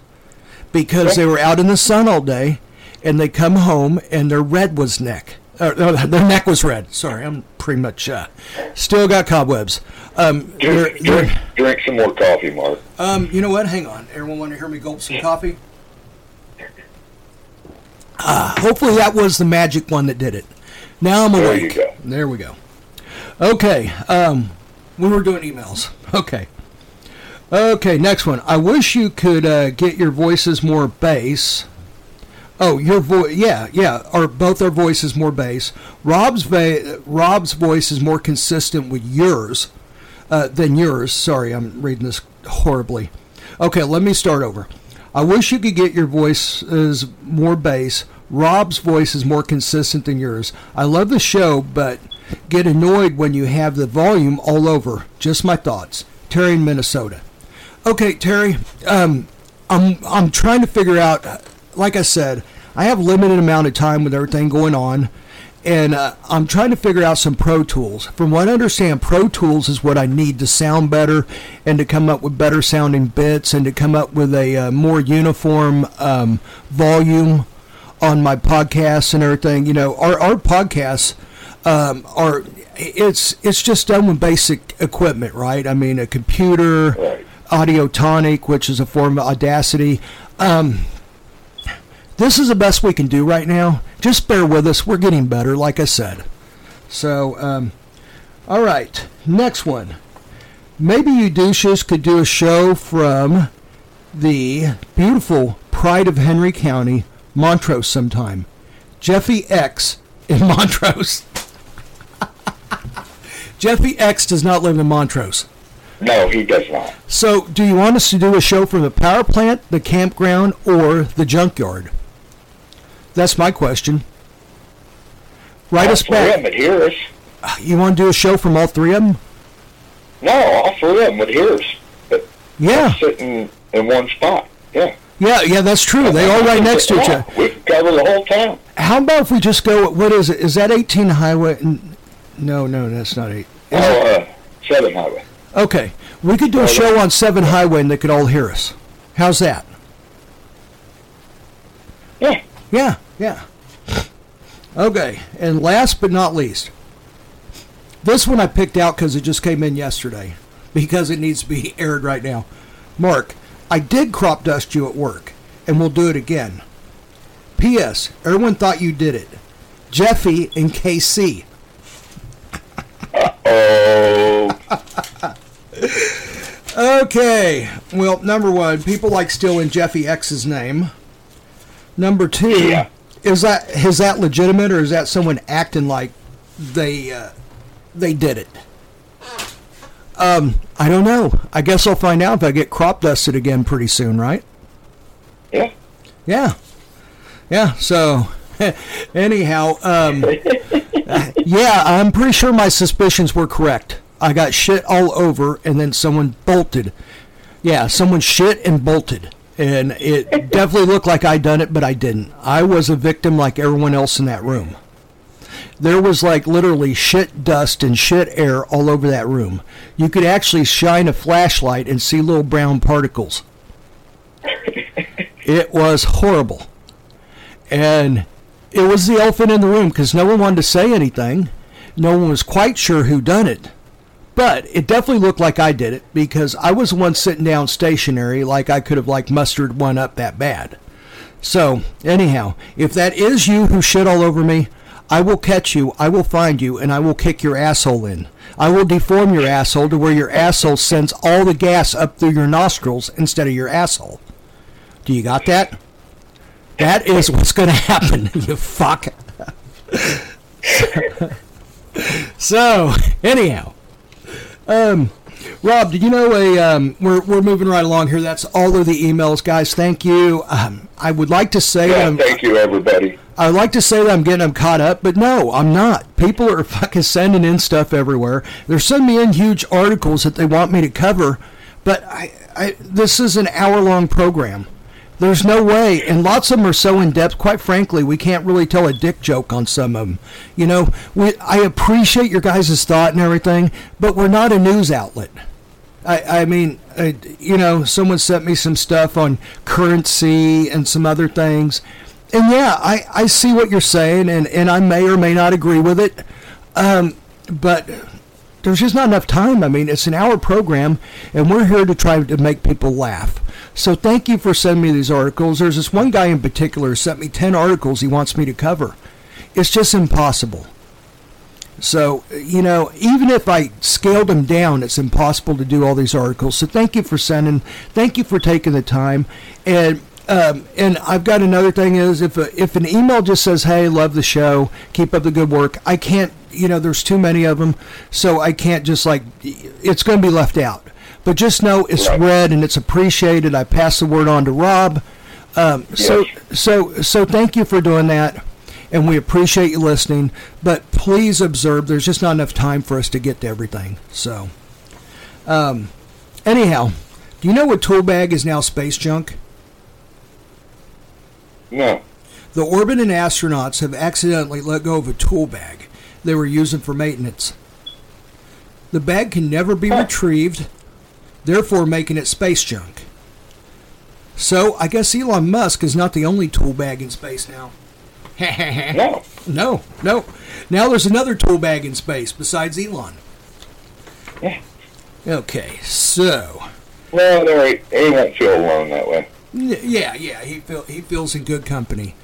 because they were out in the sun all day, and they come home and their red was neck. Uh, no, <laughs> their neck was red. Sorry, I'm pretty much uh, still got cobwebs. Um, they're- Drink, they're- drink, drink some more coffee, Mark. um, you know what? Hang on. Everyone want to hear me gulp some coffee? Ah, hopefully that was the magic one that did it. Now I'm There awake. you go. There we go. Okay. Um, we were doing emails. Okay. Okay. Next one. I wish you could uh, get your voices more bass. Oh, your voice. Yeah, yeah. Or both our voices more bass. Rob's va- Rob's voice is more consistent with yours uh, than yours. Sorry, I'm reading this horribly. Okay, let me start over. I wish you could get your voices more bass. Rob's voice is more consistent than yours. I love the show, but get annoyed when you have the volume all over. Just my thoughts. Terry in Minnesota. Okay, Terry. Um, I'm I'm trying to figure out. Like I said, I have limited amount of time with everything going on, and uh, I'm trying to figure out some Pro Tools. From what I understand, Pro Tools is what I need to sound better and to come up with better sounding bits and to come up with a uh, more uniform um, volume on my podcasts and everything. You know, our our podcasts um, are it's it's just done with basic equipment, right? I mean, a computer, Right. Audio Tonic, which is a form of Audacity. Um, this is the best we can do right now. Just bear with us. We're getting better, like I said. So, um, all right. Next one. Maybe you douches could do a show from the beautiful Pride of Henry County, Montrose, sometime. Jeffy X in <laughs> Montrose. Jeffy X does not live in Montrose. No, he does not. So, do you want us to do a show from the power plant, the campground, or the junkyard? That's my question. Write us all three of them back. would hear us. You want to do a show from all three of them? No, all three of them would hear us. But Yeah, sitting in one spot. Yeah. yeah, yeah. That's true. They all right next to each other. We cover the whole town. How about if we just go? What is it? Is that 18 highway? No, no, that's not eight. Is it- Oh, uh, Seven Highway. Okay, we could do a show on Seven Highway, and they could all hear us. How's that? Yeah. Yeah, yeah. Okay, and last but not least, this one I picked out because it just came in yesterday, <laughs> because it needs to be <laughs> aired right now. Mark, I did crop dust you at work, and we'll do it again. P.S. Everyone thought you did it. Jeffy and KC. Oh, Okay. Well, number one, people like stealing Jeffy X's name. Number two, Yeah. is that is that legitimate or is that someone acting like they uh, they did it? Um, I don't know. I guess I'll find out if I get crop dusted again pretty soon, right? yeah. Yeah. Yeah, so <laughs> anyhow, um <laughs> <laughs> yeah, I'm pretty sure my suspicions were correct. I got shit all over and then someone bolted. Yeah, someone shit and bolted. And it <laughs> definitely looked like I done it, but I didn't. I was a victim like everyone else in that room. There was like literally shit dust and shit air all over that room. You could actually shine a flashlight and see little brown particles. <laughs> It was horrible. And it was the elephant in the room because no one wanted to say anything. No one was quite sure who done it. But it definitely looked like I did it because I was the one sitting down stationary like I could have like mustered one up that bad. So, anyhow, if that is you who shit all over me, I will catch you, I will find you, and I will kick your asshole in. I will deform your asshole to where your asshole sends all the gas up through your nostrils instead of your asshole. Do you got that? That is what's going to happen, <laughs> you fuck. so, anyhow, um, Rob, did you know a? Um, we're we're moving right along here. That's all of the emails, guys. Thank you. Um, I would like to say Yeah, thank you, everybody. I would like to say that I'm getting them caught up, but no, I'm not. People are <laughs> fucking sending in stuff everywhere. They're sending me in huge articles that they want me to cover, but I, I this is an hour long program, There's no way, and lots of them are so in depth. Quite frankly, we can't really tell a dick joke on some of them. You know, we, I appreciate your guys' thought and everything, but we're not a news outlet. I, I mean, uh, you know, someone sent me some stuff on currency and some other things, and yeah, I, I see what you're saying, and, and I may or may not agree with it, um, but there's just not enough time. I mean, it's an hour program, and we're here to try to make people laugh. So thank you for sending me these articles. There's this one guy in particular who sent me 10 articles he wants me to cover. It's just impossible. So, you know, even if I scaled them down, it's impossible to do all these articles. So thank you for sending, thank you for taking the time. And um, and I've got another thing is if a, if an email just says, "Hey, love the show, keep up the good work," I can't. You know, there's too many of them, so I can't just like it's going to be left out. But just know it's Right. read and it's appreciated. I pass the word on to Rob. Um, so so so thank you for doing that, and we appreciate you listening. But please observe, there's just not enough time for us to get to everything. So, um, anyhow, do you know what tool bag is now space junk? No. The orbit and astronauts have accidentally let go of a tool bag they were using for maintenance. The bag can never be retrieved, therefore making it space junk. So I guess Elon Musk is not the only tool bag in space now. <laughs> No. No, no. Now there's another tool bag in space besides Elon. Yeah. Okay, so Well, there he, he won't feel alone that way. Yeah, yeah, he feel, he feels in good company.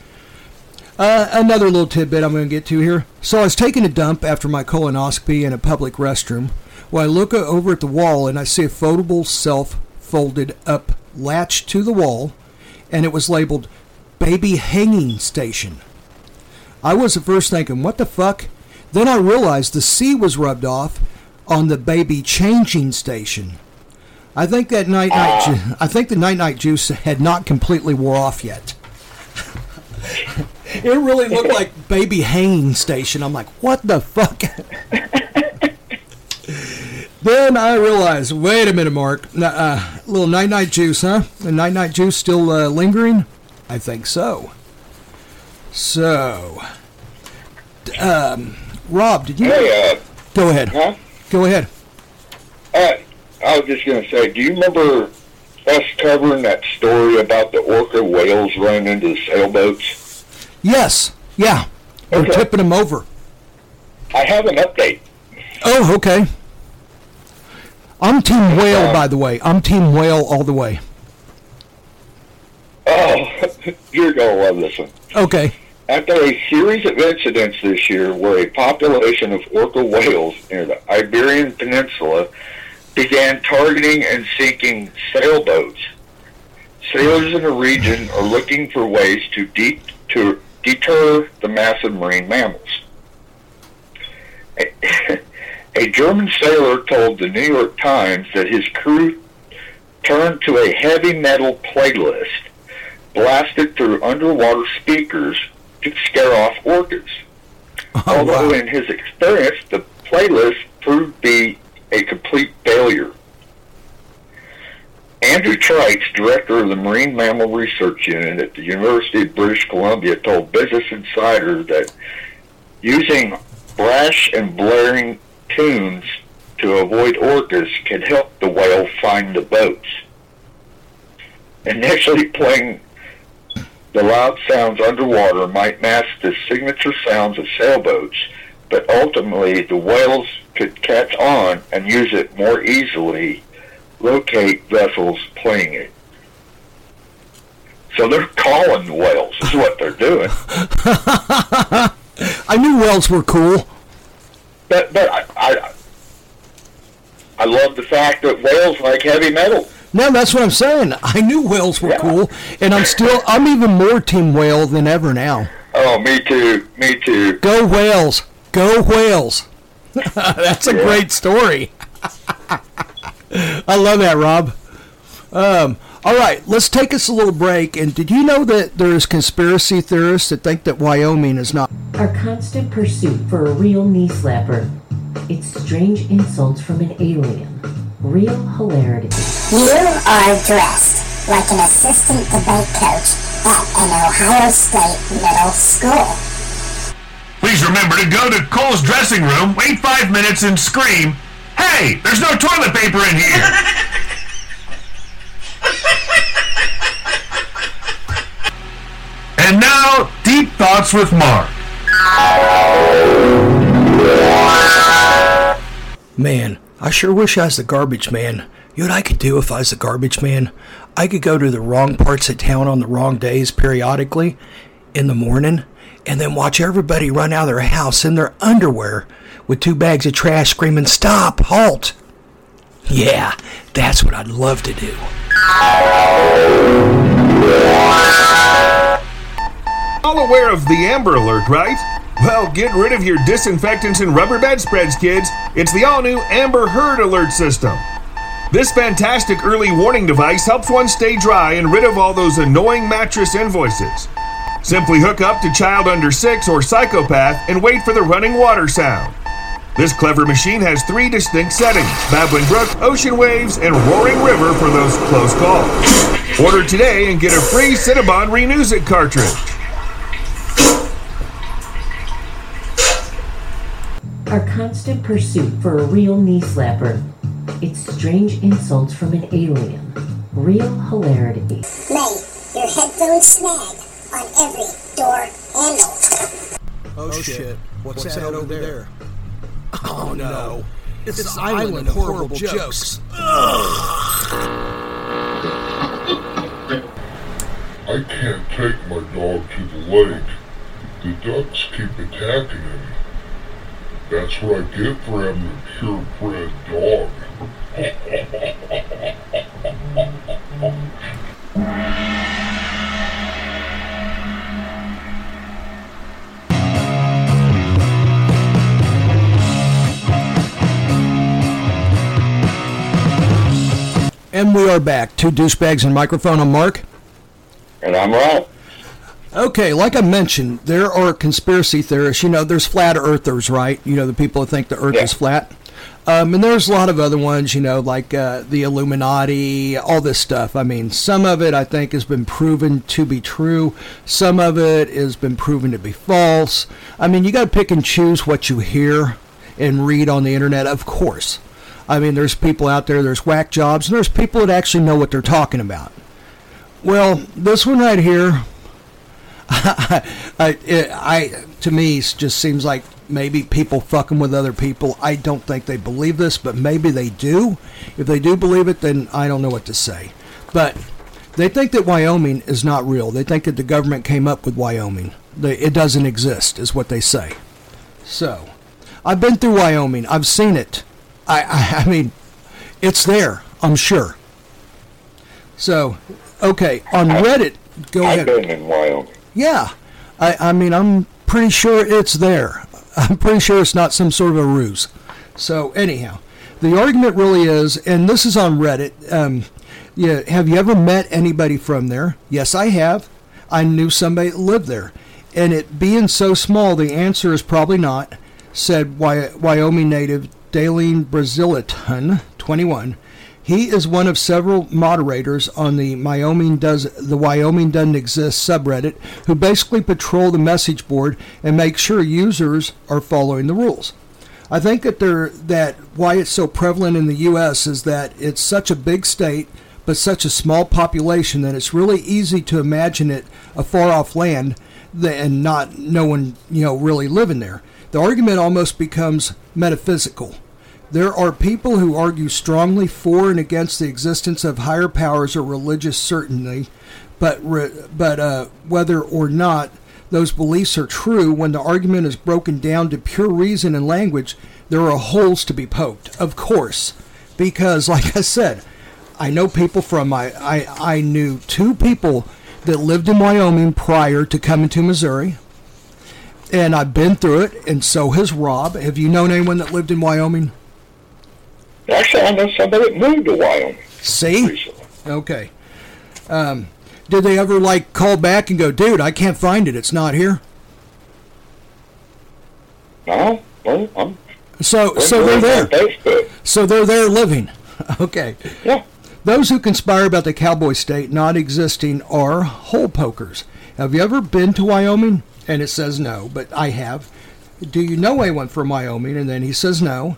Uh, another little tidbit I'm going to get to here. So I was taking a dump after my colonoscopy in a public restroom. Well, I look over at the wall and I see a foldable self folded up latch to the wall, and it was labeled "Baby Hanging Station." I was at first thinking, "What the fuck?" Then I realized the C was rubbed off on the baby changing station. I think that night night ju- I think the night night juice had not completely wore off yet. <laughs> it really looked like baby hanging station. I'm like, what the fuck? <laughs> then I realized, wait a minute, Mark. Uh, little night night juice, huh? The night night juice still uh, lingering? I think so. So, um, Rob, did you? Hey, uh, Go ahead. huh? Go ahead. Uh, I was just going to say, do you remember us covering that story about the orca whales running into sailboats? Yes. Yeah. We're Okay. tipping them over. I have an update. Oh, okay. I'm Team Whale, by the way. I'm Team Whale all the way. Oh, <laughs> you're going to love this one. Okay. After a series of incidents this year where a population of orca whales near the Iberian Peninsula began targeting and sinking sailboats, sailors in the region are looking for ways to, de- to deter the massive marine mammals. <laughs> A, German sailor told the New York Times that his crew turned to a heavy metal playlist blasted through underwater speakers to scare off orcas. Oh, Although wow. in his experience, the playlist proved to be a complete failure. Andrew Trites, director of the Marine Mammal Research Unit at the University of British Columbia, told Business Insider that using brash and blaring tunes to avoid orcas can help the whale find the boats. Initially playing the loud sounds underwater might mask the signature sounds of sailboats, but ultimately the whales could catch on and use it more easily, locate vessels playing it. So they're calling the whales, is what they're doing. <laughs> I knew whales were cool. But but I, I I love the fact that whales like heavy metal. No, that's what I'm saying. I knew whales were Yeah. cool, and I'm still, I'm even more Team Whale than ever now. Oh, me too, me too. Go whales! Go whales! <laughs> that's a great story. <laughs> I love that, Rob. Um, all right, let's take us a little break. And did you know that there's conspiracy theorists that think that Wyoming is not? Our constant pursuit for a real knee slapper. It's strange insults from an alien. Real hilarity. You are dressed like an assistant debate coach at an Ohio State middle school. Please remember to go to Cole's dressing room, wait five minutes, and scream, Hey, there's no toilet paper in here! <laughs> and now, Deep Thoughts with Mark. Man, I sure wish I was the garbage man. You know what I could do if I was the garbage man? I could go to the wrong parts of town on the wrong days periodically in the morning and then watch everybody run out of their house in their underwear with two bags of trash screaming, Stop! Halt! Yeah, that's what I'd love to do. All aware of the Amber Alert, right? Well, get rid of your disinfectants and rubber bedspreads, kids. It's the all new Amber Heard Alert system. This fantastic early warning device helps one stay dry and rid of all those annoying mattress invoices. Simply hook up to child under six or psychopath and wait for the running water sound. This clever machine has three distinct settings Babbling Brook, Ocean Waves, and Roaring River for those close calls. Order today and get a free Cinnabon Renews It cartridge. Our constant pursuit for a real knee slapper. It's strange insults from an alien. Real hilarity. May your headphones snag on every door handle. Oh, shit. What's, that, over there? Oh no. It's, it's an island of horrible jokes. I can't take my dog to the lake. The ducks keep attacking him. That's what I get for having a purebred dog. <laughs> And we are back. Two douchebags and microphone. I'm Mark. And I'm right. Okay, like I mentioned, there are conspiracy theorists. You know, there's flat earthers, right? You know, the people who think the earth Yeah. is flat. Um, and there's a lot of other ones, you know, like uh, the Illuminati, all this stuff. I mean, some of it I think has been proven to be true. Some of it has been proven to be false. I mean, you got to pick and choose what you hear and read on the internet, of course. I mean, there's people out there, there's whack jobs, and there's people that actually know what they're talking about. Well, this one right here, <laughs> I, it, I to me just seems like maybe people fucking with other people. I don't think they believe this, but maybe they do. If they do believe it, then I don't know what to say. But they think that Wyoming is not real. They think that the government came up with Wyoming. They, it doesn't exist, is what they say. So, I've been through Wyoming. I've seen it. I, I, I mean, it's there. I'm sure. So, okay, on Reddit, go I've ahead. been in Wyoming. Yeah, I, I mean, I'm pretty sure it's there. <laughs> I'm pretty sure it's not some sort of a ruse. So, anyhow, the argument really is, and this is on Reddit. Um, yeah, have you ever met anybody from there? Yes, I have. I knew somebody that lived there. And it being so small, the answer is probably not, said Wy- Wyoming native Daleen Braziliton, 21. He is one of several moderators on the Wyoming does the Wyoming doesn't exist subreddit who basically patrol the message board and make sure users are following the rules. I think that there that why it's so prevalent in the U.S. is that it's such a big state but such a small population that it's really easy to imagine it a far off land and not no one you know really living there. The argument almost becomes metaphysical. There are people who argue strongly for and against the existence of higher powers or religious certainty, but re, but uh, whether or not those beliefs are true, when the argument is broken down to pure reason and language, there are holes to be poked. Of course, because like I said, I know people from my I I knew two people that lived in Wyoming prior to coming to Missouri. And I've been through it, and so has Rob. Have you known anyone that lived in Wyoming? Actually, I know somebody that moved to Wyoming. See? Okay. Um, did they ever like call back and go, dude, I can't find it. It's not here. No, well, I'm So, so they're there. Facebook. So they're there living. <laughs> Okay. Yeah. Those who conspire about the cowboy state not existing are hole pokers. Have you ever been to Wyoming? And it says no, but I have. Do you know anyone from Wyoming? And then he says no.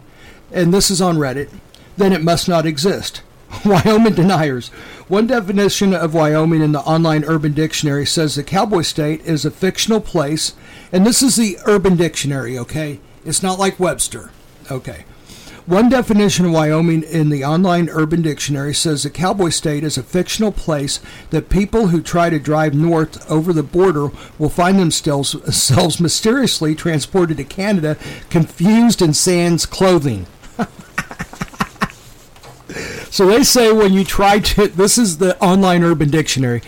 And this is on Reddit. Then it must not exist. <laughs> Wyoming deniers. One definition of Wyoming in the online Urban Dictionary says the cowboy state is a fictional place, and this is the Urban Dictionary, okay? It's not like Webster, okay? One definition of Wyoming in the online Urban Dictionary says the cowboy state is a fictional place that people who try to drive north over the border will find themselves, mysteriously transported to Canada, confused in sans clothing. <laughs> So they say when you try to, this is the online Urban Dictionary.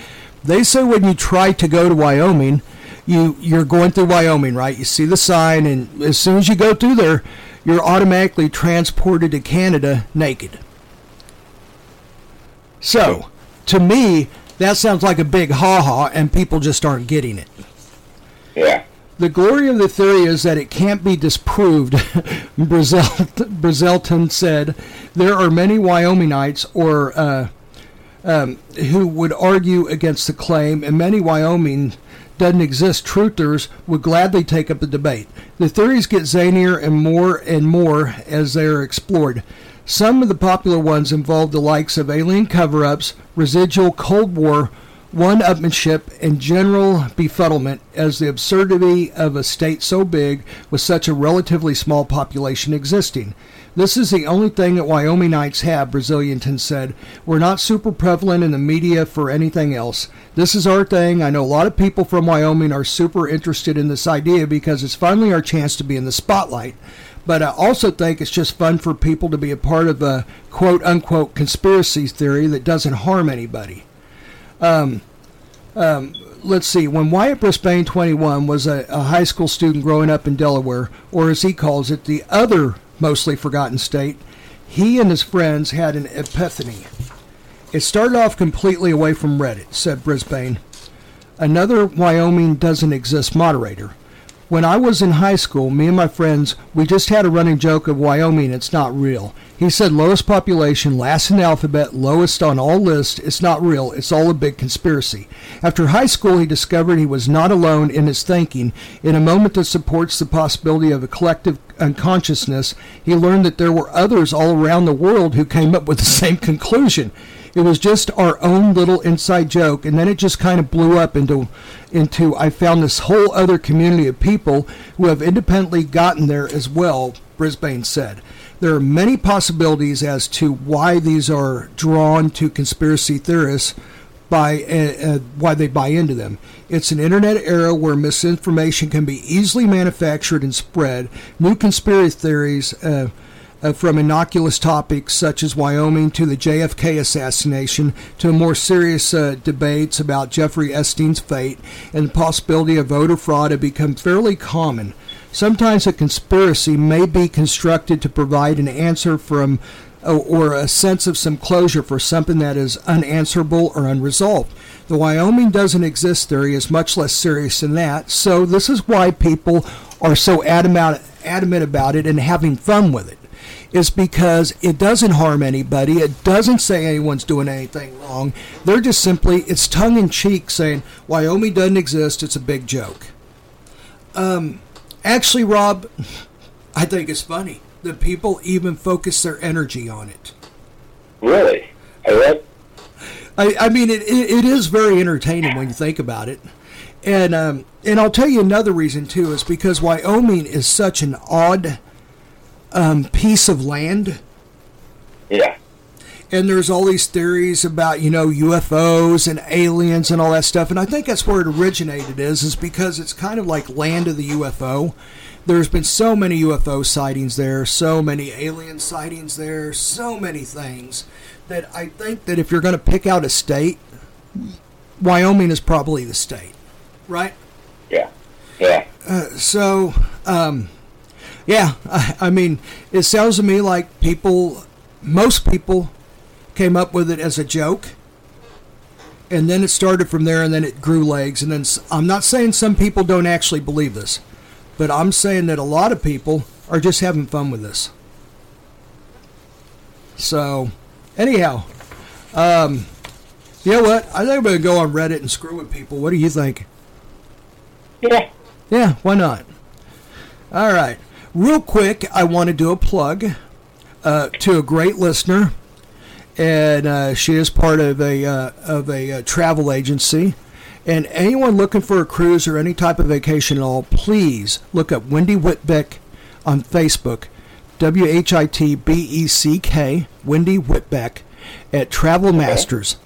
They say when you try to go to Wyoming, you you're going through Wyoming, right? You see the sign, and as soon as you go through there, you're automatically transported to Canada naked. So, to me, that sounds like a big ha ha, and people just aren't getting it. Yeah. The glory of the theory is that it can't be disproved. <laughs> Brazelton said there are many Wyomingites or uh, um, who would argue against the claim, and many Wyoming doesn't exist truthers would gladly take up the debate. The theories get zanier and more and more as they are explored. Some of the popular ones involve the likes of alien cover ups, residual Cold War one upmanship and general befuddlement as the absurdity of a state so big with such a relatively small population existing. This is the only thing that Wyomingites have, Brazilianton said. We're not super prevalent in the media for anything else. This is our thing. I know a lot of people from Wyoming are super interested in this idea because it's finally our chance to be in the spotlight. But I also think it's just fun for people to be a part of a quote unquote conspiracy theory that doesn't harm anybody. Um, um, let's see. When Wyatt Brisbane, 21, was a, a high school student growing up in Delaware, or as he calls it, the other mostly forgotten state, he and his friends had an epiphany. It started off completely away from Reddit, said Brisbane. Another Wyoming doesn't exist moderator. When I was in high school, me and my friends, we just had a running joke of Wyoming, it's not real. He said lowest population, last in the alphabet, lowest on all lists, it's not real, it's all a big conspiracy. After high school, he discovered he was not alone in his thinking. In a moment that supports the possibility of a collective unconsciousness, he learned that there were others all around the world who came up with the <laughs> same conclusion. It was just our own little inside joke, and then it just kind of blew up into, into I found this whole other community of people who have independently gotten there as well. Brisbane said. There are many possibilities as to why these are drawn to conspiracy theorists by uh, uh, why they buy into them. It's an internet era where misinformation can be easily manufactured and spread. New conspiracy theories uh, uh, from innocuous topics such as Wyoming to the JFK assassination to more serious uh, debates about Jeffrey Epstein's fate and the possibility of voter fraud have become fairly common. Sometimes a conspiracy may be constructed to provide an answer from or a sense of some closure for something that is unanswerable or unresolved. The Wyoming doesn't exist theory is much less serious than that, so this is why people are so adamant, adamant about it and having fun with it is because it doesn't harm anybody. It doesn't say anyone's doing anything wrong. They're just simply, it's tongue in cheek saying Wyoming doesn't exist. It's a big joke. Um, actually, Rob, <laughs> I think it's funny that people even focus their energy on it. Really? I. I, I mean, it, it, it is very entertaining when you think about it. And um, and I'll tell you another reason too is because Wyoming is such an odd um, piece of land. Yeah. And there's all these theories about you know UFOs and aliens and all that stuff, and I think that's where it originated is is because it's kind of like land of the UFO. There's been so many UFO sightings there, so many alien sightings there, so many things that I think that if you're going to pick out a state, Wyoming is probably the state, right? Yeah. Yeah. Uh, so, um, yeah, I, I mean, it sounds to me like people, most people, came up with it as a joke, and then it started from there, and then it grew legs, and then I'm not saying some people don't actually believe this, but I'm saying that a lot of people are just having fun with this. So, anyhow, Um, you know what? I think I'm going to go on Reddit and screw with people. What do you think? Yeah. Yeah, why not? All right. Real quick, I want to do a plug uh, to a great listener, and uh, she is part of a uh, of a uh, travel agency. And anyone looking for a cruise or any type of vacation at all, please look up Wendy Whitbeck on Facebook, W H I T B E C K, Wendy Whitbeck at Travel Masters.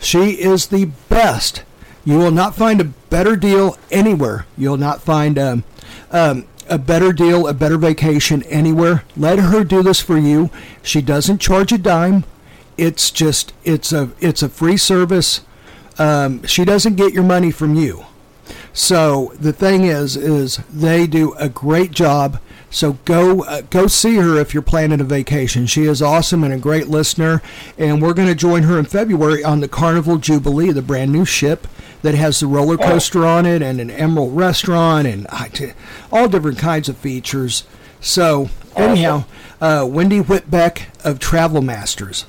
She is the best. You will not find a better deal anywhere. You'll not find um, um, a better deal, a better vacation anywhere. Let her do this for you. She doesn't charge a dime. It's just it's a it's a free service. Um, she doesn't get your money from you. So the thing is, is they do a great job. So go uh, go see her if you're planning a vacation. She is awesome and a great listener, and we're going to join her in February on the Carnival Jubilee, the brand new ship that has the roller coaster on it and an Emeril restaurant and t- all different kinds of features. So anyhow, uh, Wendy Whitbeck of Travel Masters,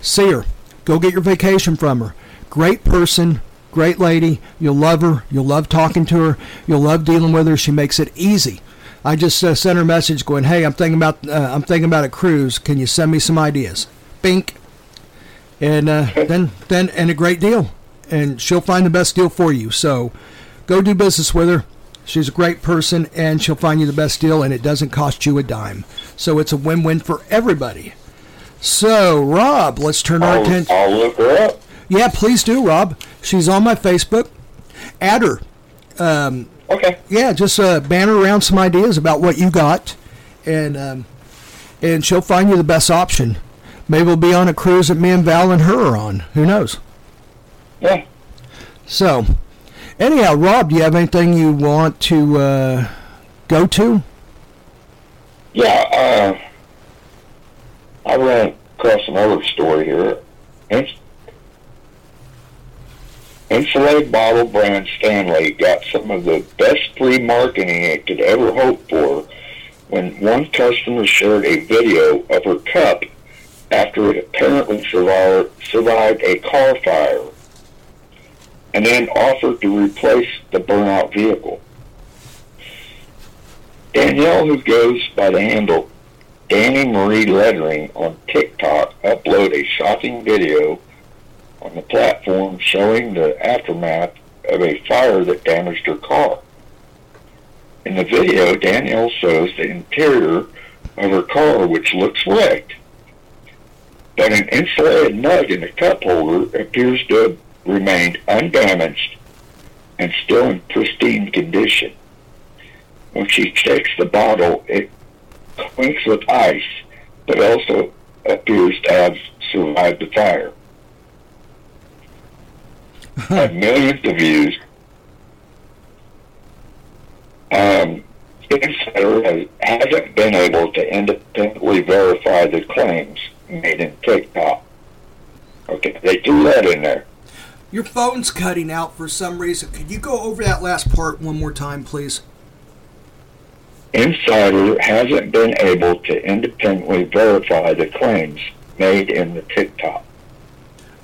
see her. Go get your vacation from her. Great person, great lady. You'll love her. You'll love talking to her. You'll love dealing with her. She makes it easy. I just uh, sent her a message going, "Hey, I'm thinking about uh, I'm thinking about a cruise. Can you send me some ideas?" Bink. And uh, then then and a great deal. And she'll find the best deal for you. So go do business with her. She's a great person and she'll find you the best deal and it doesn't cost you a dime. So it's a win-win for everybody. So, Rob, let's turn our I'll, attention I'll look her up. Yeah, please do, Rob. She's on my Facebook. Add her. Um, okay. Yeah, just uh, banner around some ideas about what you got, and um, and she'll find you the best option. Maybe we'll be on a cruise that me and Val and her are on. Who knows? Yeah. So, anyhow, Rob, do you have anything you want to uh, go to? Yeah, uh, I ran across another story here. Insulated bottle brand Stanley got some of the best free marketing it could ever hope for when one customer shared a video of her cup after it apparently survived, a car fire and then offered to replace the burnout vehicle. Danielle, who goes by the handle Danny Marie Lettering on TikTok, uploaded a shocking video on the platform showing the aftermath of a fire that damaged her car. In the video, Danielle shows the interior of her car, which looks wrecked. But an insulated nug in the cup holder appears to have remained undamaged and still in pristine condition. When she checks the bottle, it clinks with ice, but also appears to have survived the fire. <laughs> Had millions of views. Um, Insider has, hasn't been able to independently verify the claims made in TikTok. Okay, they do that in there. Your phone's cutting out for some reason. Could you go over that last part one more time, please? Insider hasn't been able to independently verify the claims made in the TikTok.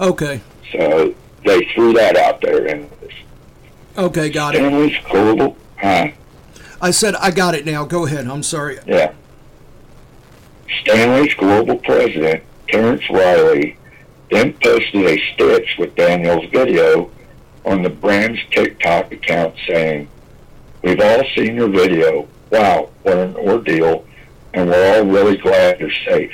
Okay. So they threw that out there and Okay, got it. Stanley's global huh? I said I got it now. Go ahead. I'm sorry. Yeah. Stanley's global president, Terence Reilly, then posted a stitch with Danielle's video on the brand's TikTok account saying, We've all seen your video. Wow, what an ordeal, and we're all really glad you're safe.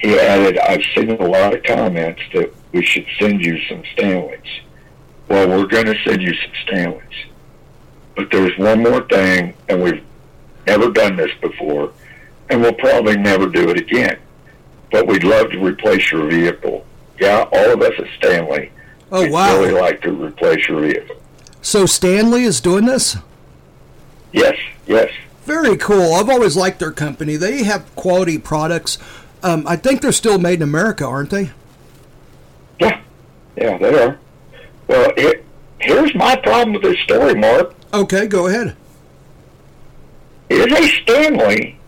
He added, I've seen a lot of comments that we should send you some Stanleys. Well, we're going to send you some Stanleys. But there's one more thing, and we've never done this before, and we'll probably never do it again. But we'd love to replace your vehicle. Yeah, all of us at Stanley. Oh, wow. really like to replace your vehicle. So Stanley is doing this? Yes, yes. Very cool. I've always liked their company. They have quality products. Um, I think they're still made in America, aren't they? Yeah, yeah, they are. Well, it, here's my problem with this story, Mark. Okay, go ahead. Is a Stanley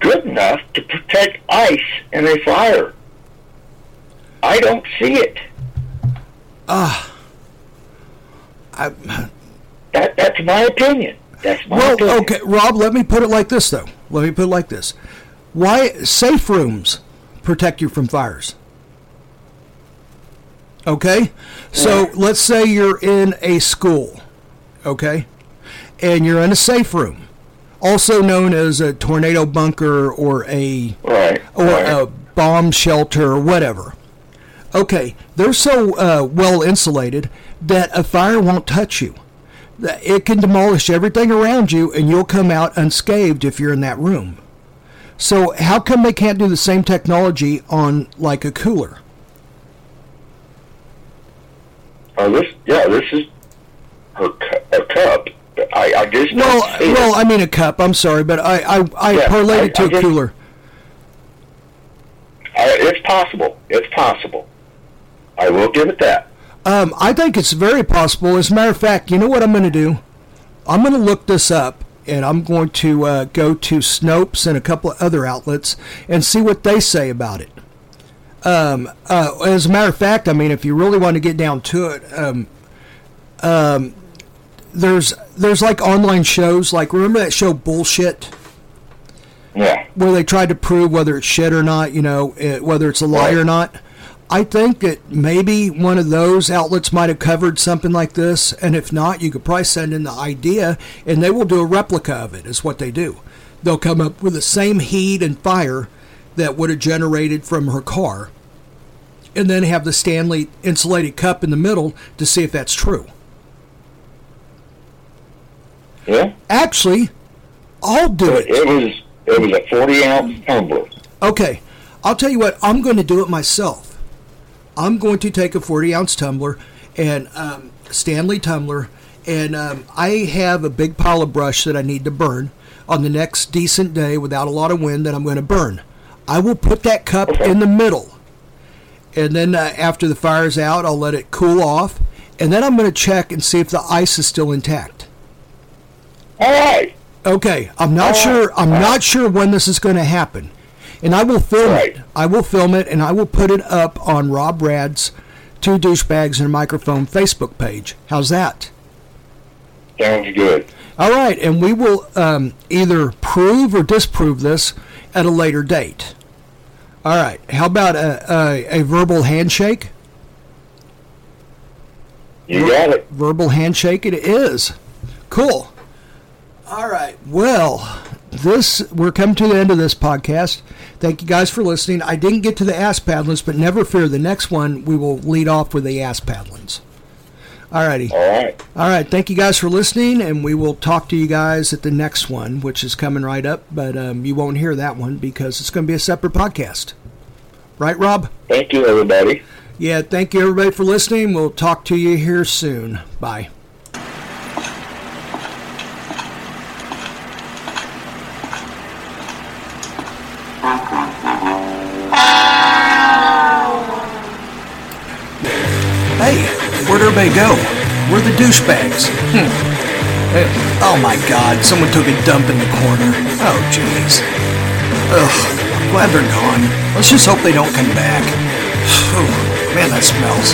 good enough to protect ice in a fire? I don't see it. Ah. I, That that's my opinion. That's my well, opinion. okay, Rob. Let me put it like this, though. Let me put it like this: Why safe rooms protect you from fires? Okay, so let's say you're in a school, okay, and you're in a safe room, also known as a tornado bunker or a Right. or a bomb shelter or whatever. Okay, they're so uh, well insulated that a fire won't touch you. It can demolish everything around you, and you'll come out unscathed if you're in that room. So how come they can't do the same technology on like a cooler? Oh, this yeah, this is her cu- a cup. I I just Well, well. I mean a cup. I'm sorry, but I I, I Yeah, parlayed it to I a just- cooler. I, it's possible. It's possible. I will give it that. Um, I think it's very possible. As a matter of fact, you know what I'm going to do? I'm going to look this up, and I'm going to uh, go to Snopes and a couple of other outlets and see what they say about it. Um, uh, as a matter of fact, I mean, if you really want to get down to it, um, um, there's there's like online shows. Like remember that show Bullshit? Yeah. where they tried to prove whether it's shit or not, you know, eh, whether it's a lie or not. I think that maybe one of those outlets might have covered something like this, and if not, you could probably send in the idea, and they will do a replica of it. Is what they do. They'll come up with the same heat and fire that would have generated from her car, and then have the Stanley insulated cup in the middle to see if that's true. Yeah. Actually, I'll do it. It was it was a forty ounce tumbler. Okay, I'll tell you what, I'm going to do it myself. I'm going to take a 40 ounce tumbler and um, Stanley tumbler, and um, I have a big pile of brush that I need to burn on the next decent day without a lot of wind that I'm going to burn. I will put that cup in the middle, and then uh, after the fire's out, I'll let it cool off, and then I'm going to check and see if the ice is still intact. All right. Okay, I'm not sure. I'm not sure when this is going to happen, and I will film it. I will film it, and I will put it up on Rob Rad's Two Douchebags and a Microphone Facebook page. How's that? Sounds good. All right, and we will um, either prove or disprove this at a later date. All right, how about a, a, a verbal handshake? You got it. Verbal handshake it is. Cool. All right. Well, this we're coming to the end of this podcast. Thank you guys for listening. I didn't get to the ass paddlings, but never fear. The next one we will lead off with the ass paddlings. All righty. All right. All right. Thank you guys for listening, and we will talk to you guys at the next one, which is coming right up. But um, you won't hear that one because it's going to be a separate podcast. Right, Rob? Thank you, everybody. Yeah. Thank you, everybody, for listening. We'll talk to you here soon. Bye. Everybody go? We're the douchebags. Hmm. Hey, oh my god, someone took a dump in the corner. Oh jeez. Ugh, glad they're gone. Let's just hope they don't come back. <sighs> Whew, man, that smells.